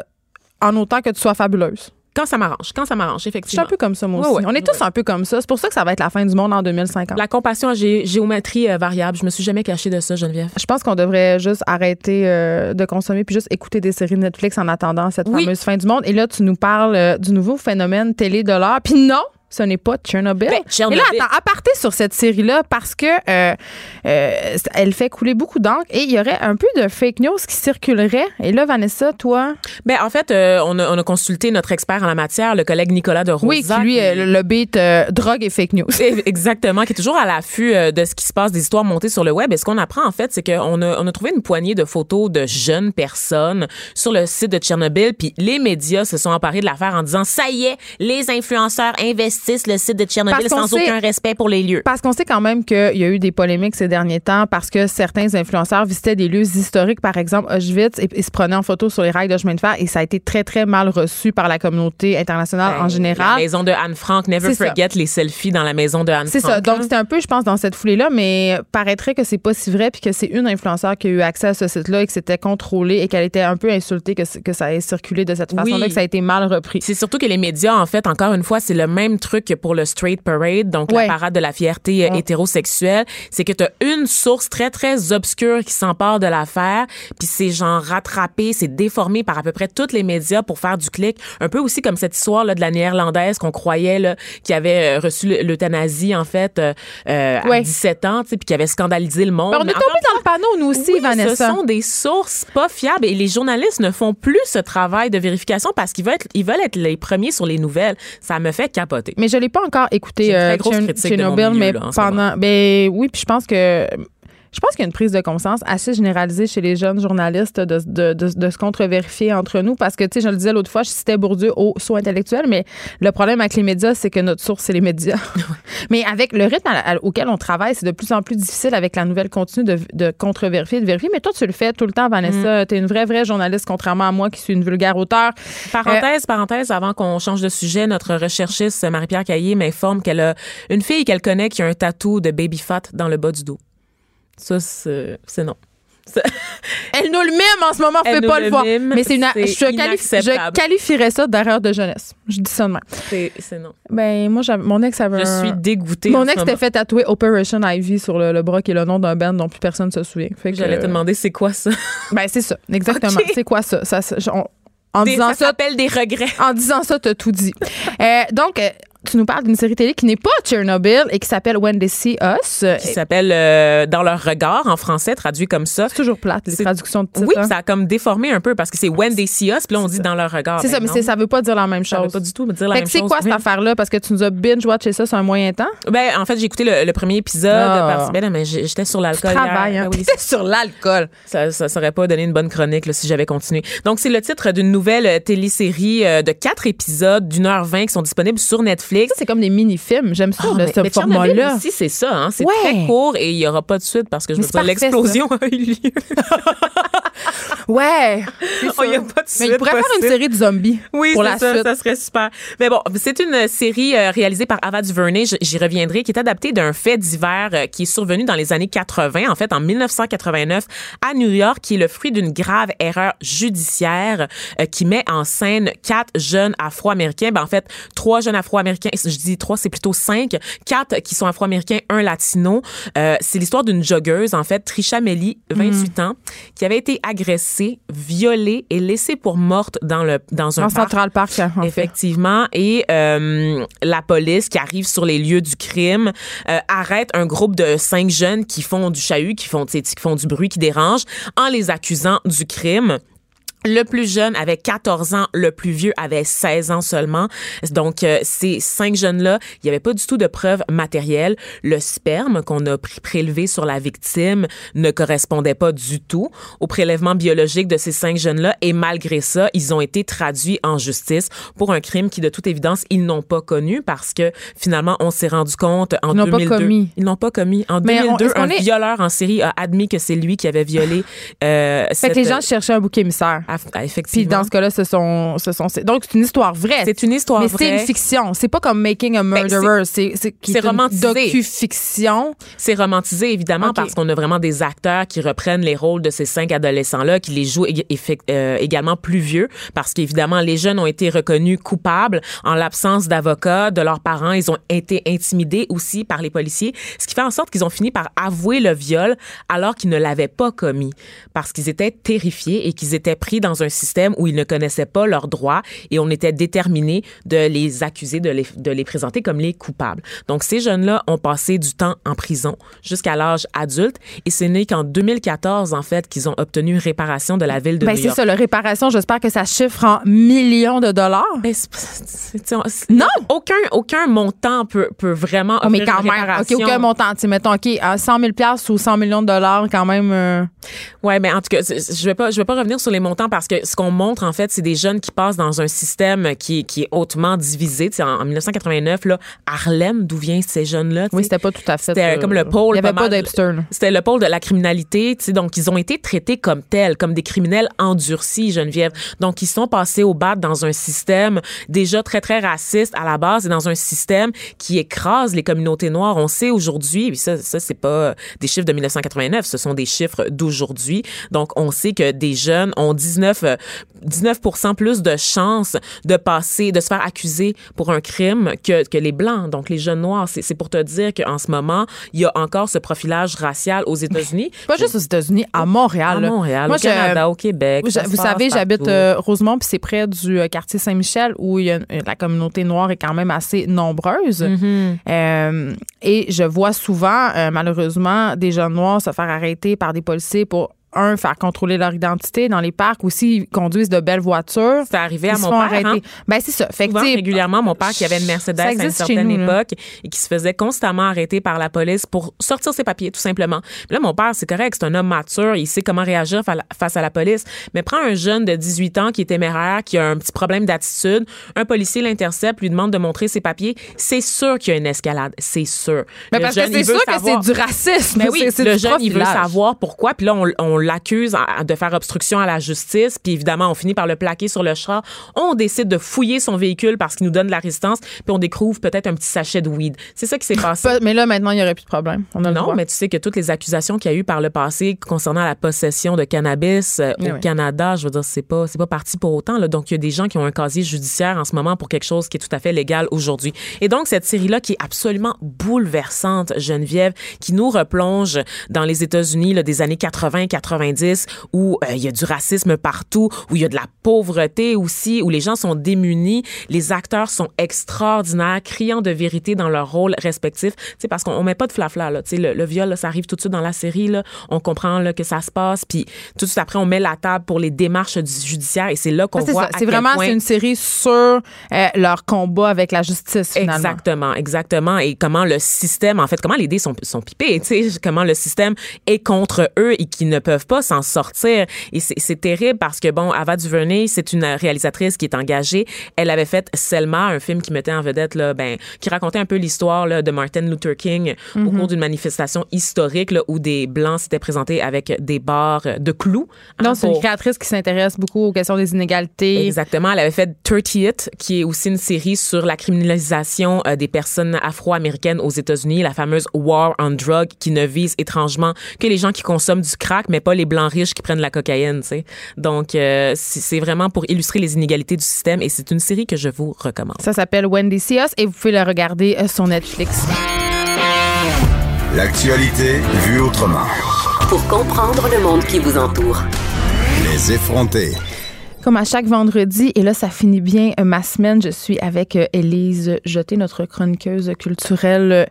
en autant que tu sois fabuleuse. Quand ça m'arrange, quand ça m'arrange, Je suis effectivement. un peu comme ça, moi aussi. ouais, On est tous un peu comme ça. C'est pour ça que ça va être la fin du monde en 2050. La compassion à gé- géométrie euh, variable. Je me suis jamais cachée de ça, Geneviève. Je pense qu'on devrait juste arrêter euh, de consommer puis juste écouter des séries Netflix en attendant cette Oui. fameuse fin du monde. Et là, tu nous parles euh, du nouveau phénomène télé de l'heure. Puis non, ce n'est pas Tchernobyl. Ben, Tchernobyl. Et là, attends, aparté sur cette série-là parce que euh, euh, elle fait couler beaucoup d'encre et il y aurait un peu de fake news qui circulerait. Et là, Vanessa, toi, Ben, en fait, euh, on, a, on a consulté notre expert en la matière, le collègue Nicolas de Rosa. oui, qui lui, qui- le beat drogue et fake news. Exactement, qui est toujours à l'affût de ce qui se passe, des histoires montées sur le web. Et ce qu'on apprend, en fait, c'est qu'on a, on a trouvé une poignée de photos de jeunes personnes sur le site de Tchernobyl. Puis les médias se sont emparés de l'affaire en disant, ça y est, les influenceurs investissent le site de Tchernobyl Parce qu'on sans sait- aucun respect pour les lieux. Parce qu'on sait quand même qu'il y a eu des polémiques ces derniers temps parce que certains influenceurs visitaient des lieux historiques, par exemple Auschwitz, et, et se prenaient en photo sur les rails de chemin de fer. Et ça a été très, très mal reçu par la communauté internationale en La général. maison de Anne Frank, never C'est ça. forget les selfies dans la maison de Anne C'est Frank. ça. Donc, c'était un peu, je pense, dans cette foulée-là, mais paraîtrait que c'est pas si vrai, puis que c'est une influenceur qui a eu accès à ce site-là et que c'était contrôlé et qu'elle était un peu insultée que, que ça ait circulé de cette façon-là, Oui. que ça a été mal repris. C'est surtout que les médias, en fait, encore une fois, c'est le même truc que pour le straight parade, donc Ouais. la parade de la fierté euh, Ouais. hétérosexuelle. C'est que tu as une source très, très obscure qui s'empare de l'affaire, puis c'est genre rattrapé, c'est déformé par à peu près tous les médias pour faire du clic. Un peu aussi comme cette histoire là, de la néerlandaise qu'on croyait là, qui avait euh, reçu l'euthanasie, en fait, euh, euh, à Ouais. 17 ans, puis qui avait scandalisé le monde. Ben, on est Mais tombé dans le panneau, nous aussi, oui, Vanessa. Ce sont des sources pas fiables et les journalistes ne font plus ce travail de vérification parce qu'ils veulent être, ils veulent être les premiers sur les nouvelles. Ça me fait capoter. Mais je l'ai pas encore écouté J'ai une très euh, grosse Tchern- critique de mon Tchernobyl, milieu, mais là, en ce pendant ben oui, puis je pense que je pense qu'il y a une prise de conscience assez généralisée chez les jeunes journalistes de, de, de, de se contre-vérifier entre nous parce que, tu sais, je le disais l'autre fois, je citais Bourdieu au saut intellectuel, mais le problème avec les médias, c'est que notre source, c'est les médias. mais avec le rythme à- à- auquel on travaille, c'est de plus en plus difficile avec la nouvelle continue de, de contre-vérifier, de vérifier. Mais toi, tu le fais tout le temps, Vanessa. Tu es une vraie, vraie journaliste, contrairement à moi qui suis une vulgaire auteur. Parenthèse, parenthèse, avant qu'on change de sujet, notre recherchiste Marie-Pierre Caillé m'informe qu'elle a une fille qu'elle connaît qui a un tatou de baby fat dans le bas du dos. Ça, c'est non. (laughs) Elle nous le mime en ce moment, Elle fait pas le voir. mime, Mais c'est une, je, qualifie- je qualifierais ça d'erreur de jeunesse. Je dis ça de même. C'est non. Ben, moi, mon ex avait Je un- suis dégoûtée. Mon ex s'était fait tatouer Operation Ivy sur le, le bras, qui est le nom d'un band dont plus personne se souvient. J'allais te demander c'est quoi ça? (laughs) Ben, c'est ça. Exactement. C'est quoi ça? ça, on- en Des- disant ça ça, s'appelle des regrets. en disant ça, t'as tout dit. (laughs) Euh, donc, euh, tu nous parles d'une série télé qui n'est pas Tchernobyl et qui s'appelle When They See Us. Qui s'appelle euh, Dans leur regard en français, traduit comme ça. C'est toujours plate, les traductions de titres. Oui, hein. ça a comme déformé un peu parce que c'est When They See Us, puis là on dit Dans leur regard. C'est Ben ça, mais non, ça veut pas dire la même ça veut chose. pas du tout dire la Fait même que c'est chose. quoi cette affaire-là? Parce que tu nous as binge-watché ça sur un moyen temps? Ben, en fait, j'ai écouté le, le premier épisode. Ah. parce- ben, mais j'étais sur l'alcool. Travail, hein. Ben oui, (laughs) sur l'alcool. ça, ça serait pas donné une bonne chronique là, si j'avais continué. Donc, c'est le titre d'une nouvelle euh, télésérie euh, de quatre épisodes d'une heure vingt qui sont disponibles sur Netflix. Ça, c'est comme des mini-films. J'aime ça, Ah, là, mais- ce format-là. aussi, c'est ça. Hein? C'est Ouais. très court et il y aura pas de suite parce que je veux dire, l'explosion (laughs) a eu lieu. (laughs) Ouais. Oh, il y a pas de Mais il suite pourrait faire une série de zombies Oui, pour la ça, suite. ça serait super. Mais bon, c'est une série euh, réalisée par Ava DuVernay, j'y reviendrai, qui est adaptée d'un fait divers euh, qui est survenu dans les années 80, en fait en 1989 à New York, qui est le fruit d'une grave erreur judiciaire euh, qui met en scène quatre jeunes Afro-Américains, ben en fait trois jeunes Afro-Américains, je dis trois, c'est plutôt cinq, quatre qui sont Afro-Américains, un latino. Euh, c'est l'histoire d'une joggeuse, en fait, Trisha Melly, 28 ans, qui avait été agressée, violée et laissée pour morte dans le dans un En parc. Central Park, en fait. Effectivement. Et euh, la police qui arrive sur les lieux du crime euh, arrête un groupe de cinq jeunes qui font du chahut, qui font, qui font du bruit, qui dérange, en les accusant du crime. Le plus jeune avait 14 ans, le plus vieux avait 16 ans seulement. Donc, euh, ces cinq jeunes-là, il n'y avait pas du tout de preuves matérielles. Le sperme qu'on a prélevé sur la victime ne correspondait pas du tout au prélèvement biologique de ces cinq jeunes-là. Et malgré ça, ils ont été traduits en justice pour un crime qui, de toute évidence, ils n'ont pas connu parce que finalement, on s'est rendu compte en Ils n'ont pas 2002. commis. Ils n'ont pas commis. En Mais on- 2002, est-ce qu'on un est- violeur en série a admis que c'est lui qui avait violé euh, Fait cette- que les gens cherchaient un bouc émissaire. Ah, Puis dans ce cas-là, ce sont, ce sont. Donc, c'est une histoire vraie. C'est une histoire Mais c'est vraie. une fiction. C'est pas comme Making a Murderer. c'est c'est c'est romantisé. docu-fiction. C'est romantisé, évidemment, parce qu'on a vraiment des acteurs qui reprennent les rôles de ces cinq adolescents-là, qui les jouent euh, également plus vieux, parce qu'évidemment, les jeunes ont été reconnus coupables en l'absence d'avocats, de leurs parents. Ils ont été intimidés aussi par les policiers, ce qui fait en sorte qu'ils ont fini par avouer le viol alors qu'ils ne l'avaient pas commis, parce qu'ils étaient terrifiés et qu'ils étaient pris dans un système où ils ne connaissaient pas leurs droits et on était déterminé de les accuser, de les, de les présenter comme les coupables. Donc, ces jeunes-là ont passé du temps en prison jusqu'à l'âge adulte et c'est né qu'en 2014, en fait, qu'ils ont obtenu une réparation de la ville de Ben, New c'est York. ça, la réparation, j'espère que ça chiffre en millions de dollars. Ben, c'est- c'est- c'est- c'est- Non! Aucun, aucun montant peut, peut vraiment Oh, mais quand une même, OK, aucun montant. Tu sais, mettons, OK, à 100 000 ou 100 millions de dollars, quand même. euh, Ouais, mais en tout cas, c'est- je vais pas, je vais pas revenir sur les montants parce que ce qu'on montre en fait, c'est des jeunes qui passent dans un système qui, est- qui est hautement divisé. Tu sais, en, en 1989, là, Harlem, d'où viennent ces jeunes-là Oui, c'était pas tout à fait. C'était euh, comme le pôle. Il n'y avait pas là. C'était le pôle de la criminalité, donc ils ont été traités comme tels, comme des criminels endurcis, Geneviève. Donc ils sont passés au bat dans un système déjà très très raciste à la base et dans un système qui écrase les communautés noires. On sait aujourd'hui, et ça ça c'est pas des chiffres de 1989, ce sont des chiffres d'aujourd'hui. Donc on sait que des jeunes ont 19 euh, 19% plus de chances de passer de se faire accuser pour un crime que que les blancs. Donc les jeunes noirs, c'est pour te dire qu'en ce moment, il y a encore ce profilage racial aux États-Unis. Pas juste aux États-unis, à Montréal. À. Montréal, Moi, au je- Canada, au Québec. Vous, savez, j'habite euh, Rosemont, puis c'est près du euh, quartier Saint-Michel où y a, euh, la communauté noire est quand même assez nombreuse. Mm-hmm. Euh, et je vois souvent, euh, malheureusement, des jeunes noirs se faire arrêter par des policiers pour un, faire contrôler leur identité dans les parcs. Aussi, ils conduisent de belles voitures. C'est arrivé à mon père. arrêter. hein? Ben, c'est ça. Fait que, Souvent, sais, régulièrement, mon père qui avait une Mercedes à une certaine nous, là. époque et qui se faisait constamment arrêter par la police pour sortir ses papiers, tout simplement. Mais là, mon père, c'est correct, c'est un homme mature, il sait comment réagir fa- face à la police. Mais prends un jeune de 18 ans qui est téméraire, qui a un petit problème d'attitude, un policier l'intercepte, lui demande de montrer ses papiers, c'est sûr qu'il y a une escalade, c'est sûr. Ben, Le parce jeune, que c'est sûr que savoir- c'est du racisme. Mais oui, C'est- c'est le jeune, il veut profilage. savoir pourquoi. Puis là, on, on l'accuse de faire obstruction à la justice. Puis évidemment, on finit par le plaquer sur le char. On décide de fouiller son véhicule parce qu'il nous donne de la résistance. Puis on découvre peut-être un petit sachet de weed. C'est ça qui s'est passé. Pas- Mais là, maintenant, il n'y aurait plus de problème. On a Non, mais tu sais que toutes les accusations qu'il y a eu par le passé concernant la possession de cannabis euh, Eh au oui. Canada, je veux dire, c'est pas c'est pas parti pour autant. Là. Donc il y a des gens qui ont un casier judiciaire en ce moment pour quelque chose qui est tout à fait légal aujourd'hui. Et donc cette série là qui est absolument bouleversante, Geneviève, qui nous replonge dans les États-Unis des années 80-90 où euh, il y a du racisme partout, où il y a de la pauvreté aussi, où les gens sont démunis, les acteurs sont extraordinaires, criant de vérité dans leur rôle respectif. Tu sais, parce qu'on on met pas de flafla là. Tu le, le viol, là, ça arrive tout de suite dans la série là. On comprend là que ça se passe, puis tout de suite après on met la table pour les démarches du judiciaire et c'est là qu'on c'est voit. C'est vraiment point- c'est une série sur euh, leur combat avec la justice, finalement. Exactement, exactement. Et comment le système, en fait, comment les dés sont, sont pipés, tu sais, comment le système est contre eux et qu'ils ne peuvent pas s'en sortir. Et c'est terrible parce que, bon, Ava DuVernay, c'est une réalisatrice qui est engagée. Elle avait fait Selma, un film qui mettait en vedette, là, ben, qui racontait un peu l'histoire de Martin Luther King au Mm-hmm. cours d'une manifestation historique là, où des Blancs s'étaient présentés avec des barres de clous. hein, Non, c'est une créatrice qui s'intéresse beaucoup aux questions des inégalités. Exactement. Elle avait fait 30th, qui est aussi une série sur la criminalisation euh, des personnes afro-américaines aux États-Unis, la fameuse War on Drug, qui ne vise étrangement que les gens qui consomment du crack, mais pas les blancs riches qui prennent la cocaïne. Tu sais. Donc, euh, c'est vraiment pour illustrer les inégalités du système et c'est une série que je vous recommande. Ça s'appelle Wendy See Us et vous pouvez le regarder euh, sur Netflix. L'actualité vue autrement. Pour comprendre le monde qui vous entoure. Les effrontés. Comme à chaque vendredi, et là, ça finit bien euh, ma semaine, je suis avec Élise Jeté, notre chroniqueuse culturelle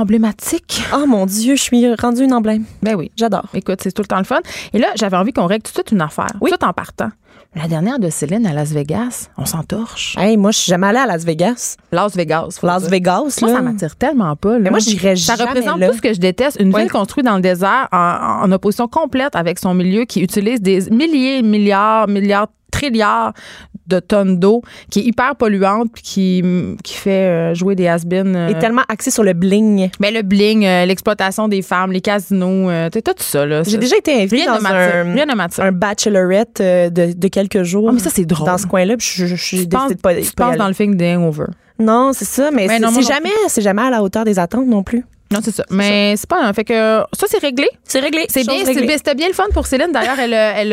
emblématique. Oh mon Dieu, je suis rendue une emblème. Ben oui. J'adore. Écoute, c'est tout le temps le fun. Et là, j'avais envie qu'on règle tout de suite une affaire. Oui. Tout en partant. La dernière de Céline à Las Vegas, on s'entorche. Hey, moi, je suis jamais allée à Las Vegas. Las Vegas. Las dire. Vegas, Moi, là. ça m'attire tellement pas. là. Mais moi, j'irais Ça jamais représente là. tout ce que je déteste. Une Oui. ville construite dans le désert en, en opposition complète avec son milieu qui utilise des milliers, milliards, milliards, trilliards de tonnes d'eau, qui est hyper polluante puis qui, qui fait euh, jouer des has-been. euh, est tellement axée sur le bling. ben, le bling, euh, l'exploitation des femmes, les casinos, t'sais, tout ça. Là, J'ai déjà été invitée dans un, un bachelorette de, de quelques jours. Ah, mais ça, c'est drôle. Dans ce coin-là, puis je, je, je, de pas, tu penses dans le film Hangover? Non, c'est ça, mais Ben c'est, jamais, c'est jamais à la hauteur des attentes non plus. Non, c'est ça. Mais c'est pas. Fait que ça, c'est réglé. C'est réglé. C'est bien, c'était bien le fun pour Céline. D'ailleurs, elle, elle,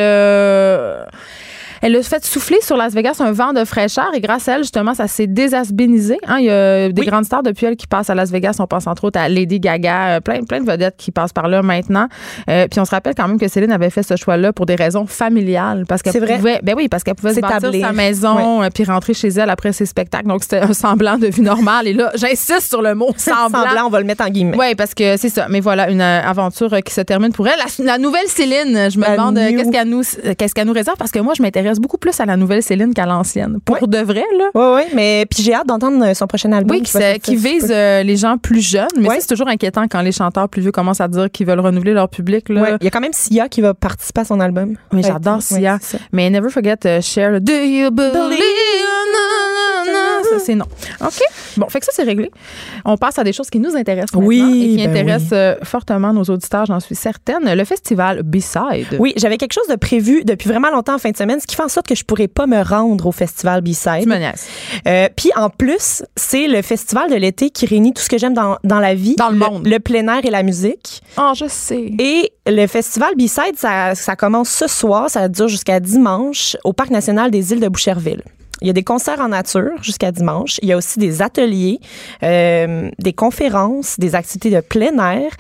Elle a fait souffler sur Las Vegas un vent de fraîcheur et grâce à elle, justement, ça s'est désasbinisé. Hein, il y a des Oui. grandes stars depuis elle qui passent à Las Vegas. On pense entre autres à Lady Gaga, euh, plein, plein de vedettes qui passent par là maintenant. Euh, puis on se rappelle quand même que Céline avait fait ce choix-là pour des raisons familiales. Parce qu'elle pouvait, ben oui, parce qu'elle pouvait se bâtir sa maison euh, puis rentrer chez elle après ses spectacles. Donc c'était un semblant de vie normale. Et là, j'insiste sur le mot (laughs) semblant. Semblant, on va le mettre en guillemets. Oui, parce que c'est ça. Mais voilà, une euh, aventure euh, qui se termine pour elle. La, la nouvelle Céline, je me La demande euh, qu'est-ce qu'elle nous, euh, qu'est-ce qu'elle nous réserve? Parce que moi, je m'intéresse beaucoup plus à la nouvelle Céline qu'à l'ancienne. Pour Ouais. de vrai, là. Oui, oui, mais puis j'ai hâte d'entendre euh, son prochain album. Oui, qui, qui vise euh, les gens plus jeunes. Mais c'est toujours inquiétant quand les chanteurs plus vieux commencent à dire qu'ils veulent renouveler leur public. Là. Ouais, Il y a quand même Sia qui va participer à son album. Mais j'adore Sia. Mais Never Forget Cher. le Do you believe? Ça, c'est non. OK? Bon, fait que ça, c'est réglé. On passe à des choses qui nous intéressent maintenant Oui, et qui ben intéressent euh, fortement nos auditeurs, j'en suis certaine. Le festival B-Side. Oui, j'avais quelque chose de prévu depuis vraiment longtemps en fin de semaine, ce qui fait en sorte que je pourrais pas me rendre au festival B-Side. Tu me niaises. Euh, Puis en plus, c'est le festival de l'été qui réunit tout ce que j'aime dans, dans la vie. Dans le monde. Le plein air et la musique. Oh, je sais. Et le festival B-Side, ça, ça commence ce soir, ça dure jusqu'à dimanche au Parc national des îles de Boucherville. Il y a des concerts en nature jusqu'à dimanche. Il y a aussi des ateliers, euh, des conférences, des activités de plein air.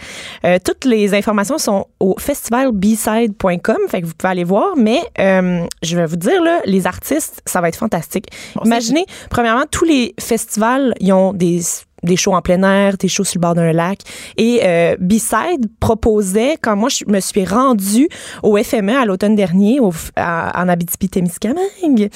Euh, toutes les informations sont au festivalbside.com, fait que vous pouvez aller voir. Mais euh, je vais vous dire, là, les artistes, ça va être fantastique. Imaginez, premièrement, tous les festivals, ils ont des des shows en plein air, des shows sur le bord d'un lac. Et euh, B-Side proposait, quand moi je me suis rendue au FME à l'automne dernier, au, à- en Abitibi-Témiscamingue,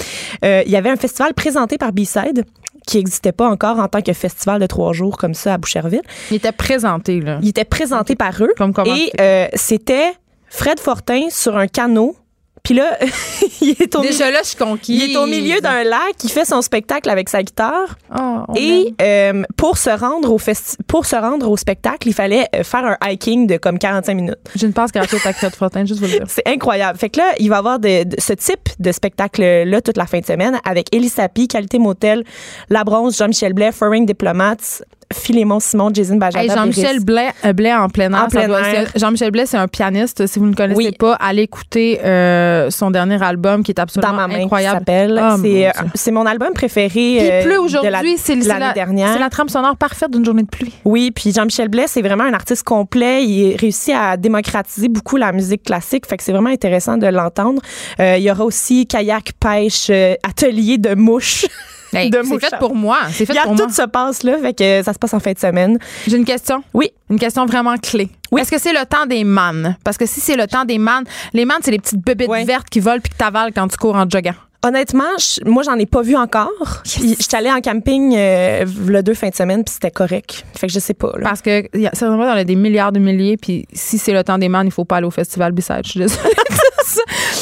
euh, il y avait un festival présenté par B-Side qui n'existait pas encore en tant que festival de trois jours comme ça à Boucherville. Il était présenté, là. Il était présenté par eux. Comme comment et euh, c'était Fred Fortin sur un canot. Puis là, (laughs) il est au Déjà là, je suis conquise. il est au milieu d'un lac, il fait son spectacle avec sa guitare. Oh, on Et euh, pour se rendre au pour se rendre au spectacle, il fallait euh, faire un hiking de comme 45 minutes. J'ai une passe gratuite à Fred Fortin, juste vous le dire. C'est incroyable. Fait que là, il va y avoir de, de- ce type de spectacle-là toute la fin de semaine avec Elie Sapi, Qualité Motel, La Bronze, Jean-Michel Blais, Foreign Diplomats, Philémon Simon, Jason Bajada. Hey, Jean-Michel. Blais, euh, Blais en plein air. En plein Jean-Michel Blais, c'est un pianiste. Si vous ne le connaissez Oui. pas, allez écouter euh, son dernier album qui est absolument Dans ma main, qui incroyable. Oh, c'est, euh, c'est mon album préféré. Puis il pleut aujourd'hui, c'est l'année la, dernière. c'est la trame sonore parfaite d'une journée de pluie. Oui, puis Jean-Michel Blais, c'est vraiment un artiste complet. Il réussit à démocratiser beaucoup la musique classique, fait que c'est vraiment intéressant de l'entendre. Euh, il y aura aussi kayak, pêche, atelier de mouches. (laughs) Hey, de c'est fait pour moi. C'est fait Regarde, pour moi. tout se passe là, fait que ça se passe en fin de semaine. J'ai une question. Oui. Une question vraiment clé. Oui. Est-ce que c'est le temps des mannes? Parce que si c'est le temps des mannes, les mannes, c'est les petites bébêtes vertes qui volent puis que t'avales quand tu cours en joggant. Honnêtement, je- moi, j'en ai pas vu encore. Je suis allée en camping euh, le deux fins de semaine, puis c'était correct. Fait que je sais pas. Là. Parce que c'est vraiment dans des milliards de milliers, puis si c'est le temps des mannes, il faut pas aller au festival B-Side. Je suis désolée.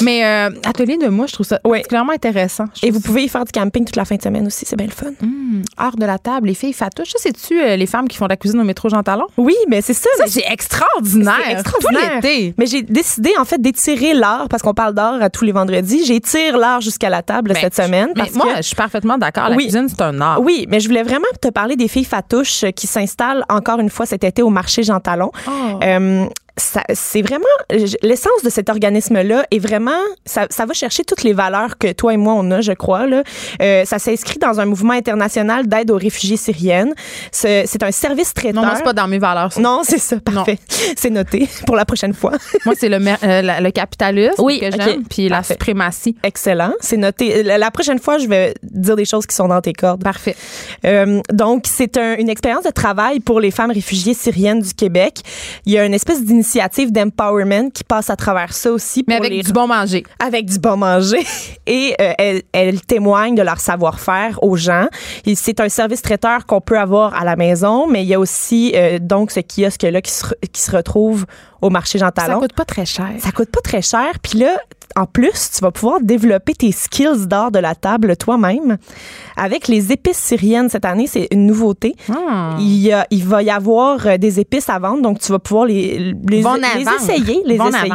Mais euh, atelier de moi, je trouve ça Oui. particulièrement intéressant. Et vous pouvez y faire du camping toute la fin de semaine aussi, c'est bien le fun. Hum, hors de la table, les filles fatouches. Ça, c'est-tu euh, les femmes qui font de la cuisine au métro Jean Talon? Oui, mais c'est ça. C'est extraordinaire. C'est extraordinaire. Tout l'été. Mais j'ai décidé, en fait, d'étirer l'art, parce qu'on parle d'art à tous les vendredis. J'étire l'art jusqu'à la table Ben, cette semaine. Mais parce moi, que- je suis parfaitement d'accord. La Oui. cuisine, c'est un art. Oui, mais je voulais vraiment te parler des filles fatouches qui s'installent encore une fois cet été au marché Jean Talon. Oh. Euh, c'est vraiment l'essence de cet organisme-là est vraiment ça, ça va chercher toutes les valeurs que toi et moi on a, je crois. Là. Euh, ça s'inscrit dans un mouvement international d'aide aux réfugiés syriennes. C'est un service traiteur. Non, moi, c'est pas dans mes valeurs. ça. Non, c'est ça, parfait. (laughs) C'est noté pour la prochaine fois. (laughs) Moi, c'est le, euh, le capitalisme Oui, que j'aime, puis la suprématie. Excellent, c'est noté. La, la prochaine fois, je vais dire des choses qui sont dans tes cordes. Parfait. Euh, donc, c'est un- une expérience de travail pour les femmes réfugiées syriennes du Québec. Il y a une espèce d'initiative d'empowerment qui passe à travers ça aussi. Mais avec les- du bon manger. avec du bon manger. (laughs) Et euh, elles, elles témoignent de leur savoir-faire aux gens. C'est un service traiteur qu'on peut avoir à la maison, mais il y a aussi euh, donc ce kiosque-là qui se, qui se retrouve au marché Jean Ça Talon. coûte pas très cher. Ça coûte pas très cher. Puis là, en plus, tu vas pouvoir développer tes skills d'art de la table toi-même. Avec les épices syriennes cette année, c'est une nouveauté. Hmm. Il, y a- il va y avoir euh, des épices à vendre, donc tu vas pouvoir les, les, Bon essayer. Les Bon essayer.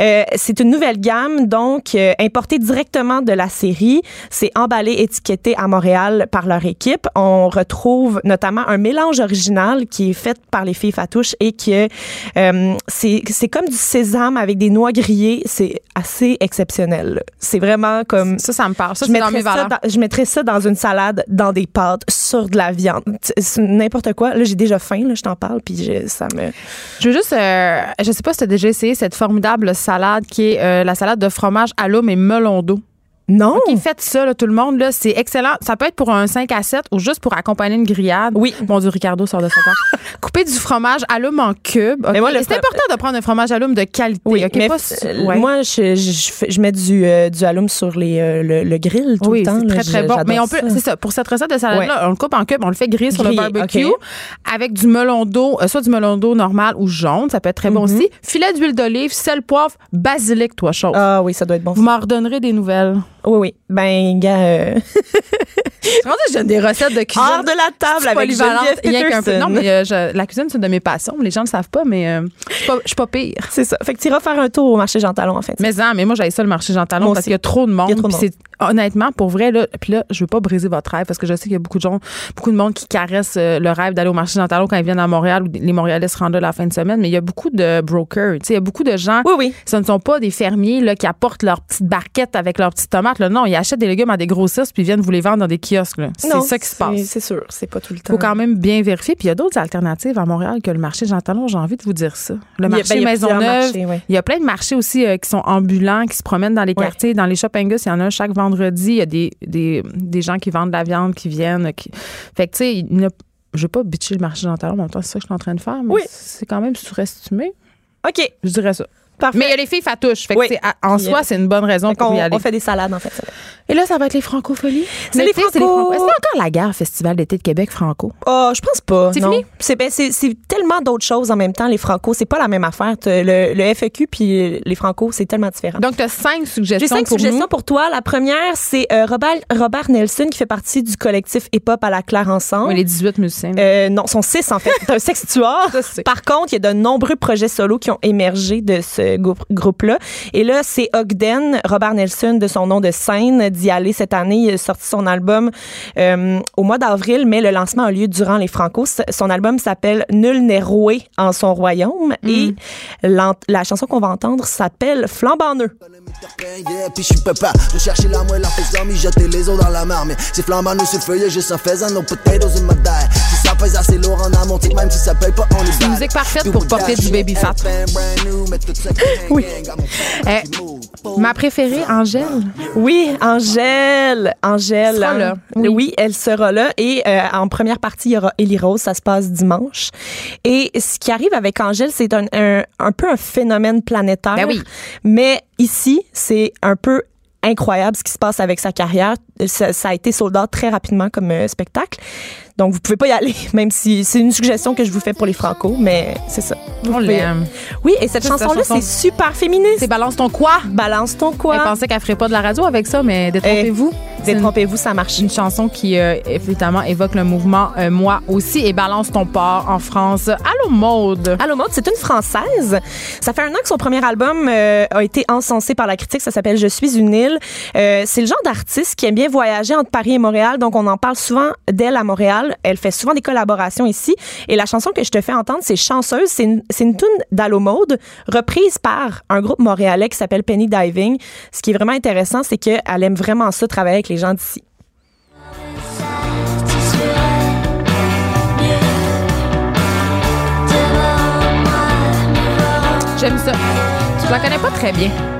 Euh, c'est une nouvelle gamme, donc euh, importée directement de la série. C'est emballé, étiqueté à Montréal par leur équipe. On retrouve notamment un mélange original qui est fait par les filles Fatouches et que euh, c'est comme du sésame avec des noix grillées. C'est assez exceptionnel. C'est vraiment comme. Ça, ça me parle. Ça, je c'est dans mes mettrais, ça dans, je mettrais ça dans une salade, dans des pâtes, sur de la viande. N'importe quoi. Là, j'ai déjà faim, là, je t'en parle, puis je- ça me. Je veux juste, euh, je sais pas si tu as déjà essayé cette formidable salade qui est euh, la salade de fromage à l'eau mais melon d'eau. Non! Qui fait ça, là, tout le monde, là, c'est excellent. Ça peut être pour un 5 à 7 ou juste pour accompagner une grillade. Oui. Mon Dieu, Ricardo sort de sa table. (laughs) Couper du fromage l'homme en cube. ok? Mais moi, le Et c'est important de prendre un fromage l'homme de qualité. Oui, mais Pas ouais. moi, je, mets du, euh, du alum sur les, euh, le, le grill tout oui, le temps. c'est là. très, très bon. Mais on peut, c'est ça. Pour cette recette de salade-là, on le coupe en cubes, on le fait griller sur le barbecue avec du melon d'eau, euh, soit du melon d'eau normal ou jaune. Ça peut être très bon Mhm. aussi. Filet d'huile d'olive, sel, poivre, basilic, toi, chose. Ah oui, ça doit être bon. Vous m'en redonnerez des nouvelles. Oui, oui. Ben, gars, euh, (laughs) Comment ça, je donne des recettes de cuisine? hors de la table avec Geneviève peu. Peterson. Non, mais euh, je- la cuisine, c'est une de mes passions. Les gens ne le savent pas, mais euh, je suis pas- je suis pas pire. C'est ça. Fait que tu iras faire un tour au marché Jean Talon, en fait. Mais non, mais moi, j'aille ça le marché Jean Talon Moi parce qu'il y a trop de monde. Trop de Honnêtement, pour vrai, là, puis là, je veux pas briser votre rêve parce que je sais qu'il y a beaucoup de gens, beaucoup de monde qui caressent euh, le rêve d'aller au marché Jean Talon quand ils viennent à Montréal ou les Montréalais se rendent là la fin de semaine. Mais il y a beaucoup de brokers. Tu sais, il y a beaucoup de gens. Oui, oui. Ce ne sont pas des fermiers là, qui apportent leurs petites barquettes avec leurs petites Là. Non, ils achètent des légumes à des grossistes puis ils viennent vous les vendre dans des kiosques. C'est ça qui se passe. C'est sûr, c'est pas tout le temps. faut quand même bien vérifier. Puis il y a d'autres alternatives à Montréal que le marché Jean Talon. J'ai envie de vous dire ça. Le Il marché ben, il Maisonneuve. ouais. Il y a plein de marchés aussi euh, qui sont ambulants, qui se promènent dans les Ouais. quartiers. Dans les shopping il y en a un chaque vendredi. Il y a des, des, des gens qui vendent de la viande qui viennent. Qui... Fait que, tu sais, il a- je veux pas bitcher le marché Jean Talon, en même temps, c'est ça que je suis en train de faire, mais Oui. c'est quand même surestimé. OK, Je dirais ça. Parfait. Mais il y a les filles fatouches. Fait que Oui. c'est- à- en soi, c'est une bonne raison Fait pour y aller. on fait des salades, en fait. Et là, ça va être les francopholies. C'est les Franco. Est-ce qu'il y a encore la gare Festival d'été de Québec franco? Oh, je pense pas. C'est fini? C'est ben, c'est- tellement d'autres choses en même temps, les Franco. C'est pas la même affaire. Le, le FEQ puis les Franco, c'est tellement différent. Donc, tu as cinq suggestions J'ai cinq pour suggestions nous. pour toi. La première, c'est euh, Robert, Robert Nelson qui fait partie du collectif Hip Hop à la Claire ensemble. Oui, les 18 musiciens. Euh, non, sont six en fait. (laughs) C'est un sextuor. Par contre, il y a de nombreux projets solos qui ont émergé de ce grou- groupe-là. Et là, c'est Ogden, Robert Nelson, de son nom de scène, d'y aller cette année. Il a sorti son album euh, au mois d'avril, mais le lancement a lieu durant les Franco. Son album s'appelle Nul n'est roué en son royaume. Et l'en- la chanson qu'on va entendre s'appelle Flambant. Yeah, puis je la moelle, la faisant mijoter les os dans la mer. Mais c'est flambant nous sur feuille, juste en faisant nos potatoes in my die. Si ça pèse assez lourd en amont, t'sais que même si ça paye pas, on est C'est une musique parfaite pour popper du baby fat. oui. Ma préférée, Angèle. Oui, Angèle. Angèle. Sera là, Oui. oui. elle sera là. Et euh, en première partie, il y aura Ellie Rose. Ça se passe dimanche. Et ce qui arrive avec Angèle, c'est un, un, un peu un phénomène planétaire. Ben oui. Mais ici, c'est un peu incroyable ce qui se passe avec sa carrière. Ça, a été sold out très rapidement comme euh, spectacle. Donc, vous pouvez pas y aller, (laughs) même si c'est une suggestion que je vous fais pour les Franco, mais c'est ça. Vous On pouvez- l'aime. Oui, et cette chanson-là, chanson. c'est super féministe. C'est Balance ton quoi? Balance ton quoi. Elle pensait qu'elle ferait pas de la radio avec ça, mais détrompez-vous. C'est une- Détrompez-vous, ça marche. une chanson qui, euh, évidemment, évoque le mouvement euh, Moi aussi et Balance ton port en France. Allô, Maude. Allô Maud, c'est une Française. Ça fait un an que son premier album euh, a été encensé par la critique. Ça s'appelle Je suis une île. C'est le genre d'artiste qui aime bien voyager entre Paris et Montréal. Donc, on en parle souvent d'elle à Montréal. Elle fait souvent des collaborations ici. Et la chanson que je te fais entendre, c'est Chanceuse. C'est une, tune d'Allô Maude, reprise par un groupe montréalais qui s'appelle Penny Diving. Ce qui est vraiment intéressant, c'est qu'elle aime vraiment ça, travailler avec les gens d'ici. J'aime ça. Je la connais pas très bien.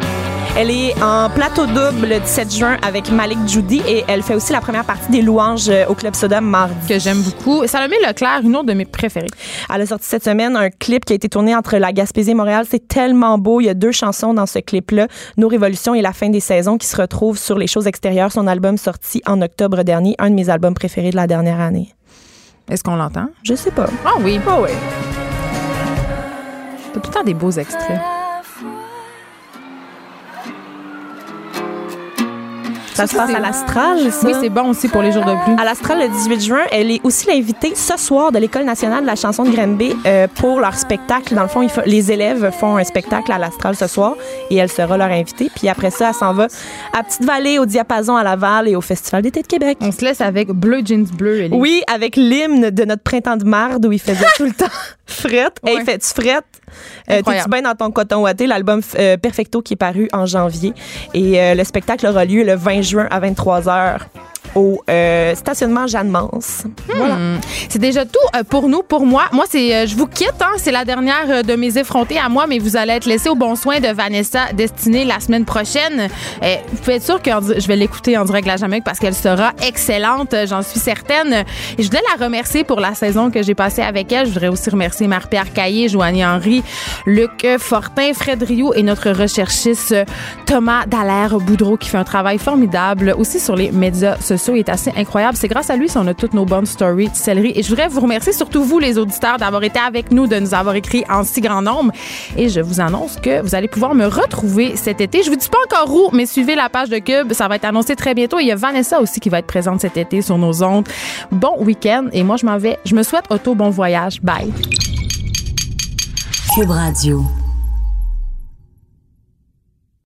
Elle est en plateau double le 17 juin avec Malik Judy et elle fait aussi la première partie des louanges euh, au Club Soda mardi. Que j'aime beaucoup. Salomé Leclerc, une autre de mes préférées. Elle a sorti cette semaine un clip qui a été tourné entre la Gaspésie et Montréal. C'est tellement beau. Il y a deux chansons dans ce clip-là, Nos Révolutions et La fin des saisons, qui se retrouvent sur les choses extérieures. Son album sorti en octobre dernier, un de mes albums préférés de la dernière année. Est-ce qu'on l'entend? Je sais pas. Ah oui. Ah ouais. T'as tout le temps des beaux extraits. Ça se passe à l'Astral. Oui, c'est bon aussi pour les jours de pluie. À l'Astral le 18 juin, elle est aussi l'invitée ce soir de l'École nationale de la chanson de Granby euh, pour leur spectacle. Dans le fond, faut- les élèves font un spectacle à l'Astral ce soir et elle sera leur invitée. Puis après ça, elle s'en va à Petite-Vallée, au Diapason à Laval et au Festival d'été de Québec. On se laisse avec Bleu Jeans Bleu. Ellie. Oui, avec l'hymne de notre printemps de marde où il faisait tout le (laughs) temps frette. Ouais. Hey, fais-tu frette? Euh. T'es-tu bien dans ton coton ouaté? L'album euh, Perfecto qui est paru en janvier. Et euh, le spectacle aura lieu le 20 juin à 23h au euh, stationnement Jeanne-Mance. Hmm. C'est déjà tout euh, pour nous, pour moi. Moi, c'est, euh, je vous quitte. Hein, c'est la dernière de mes effrontés à moi, mais vous allez être laissé au bon soin de Vanessa Destinée la semaine prochaine. Vous pouvez être sûr que je vais l'écouter en direct de la Jamaïque parce qu'elle sera excellente, j'en suis certaine. Et je voulais la remercier pour la saison que j'ai passée avec elle. Je voudrais aussi remercier Marie-Pierre Caillé, Joanie Henry, Luc Fortin, Fred Rio et notre recherchiste Thomas Dallaire Boudreau qui fait un travail formidable aussi sur les médias sociaux. Est assez incroyable. C'est grâce à lui si on a toutes nos bonnes stories de céleri. Et je voudrais vous remercier surtout vous, les auditeurs, d'avoir été avec nous, de nous avoir écrit en si grand nombre. Et je vous annonce que vous allez pouvoir me retrouver cet été. Je vous dis pas encore où, mais suivez la page de Cube. Ça va être annoncé très bientôt. Et il y a Vanessa aussi qui va être présente cet été sur nos ondes. Bon week-end. Et moi, je m'en vais. Je me souhaite auto bon voyage. Bye. Cube Radio.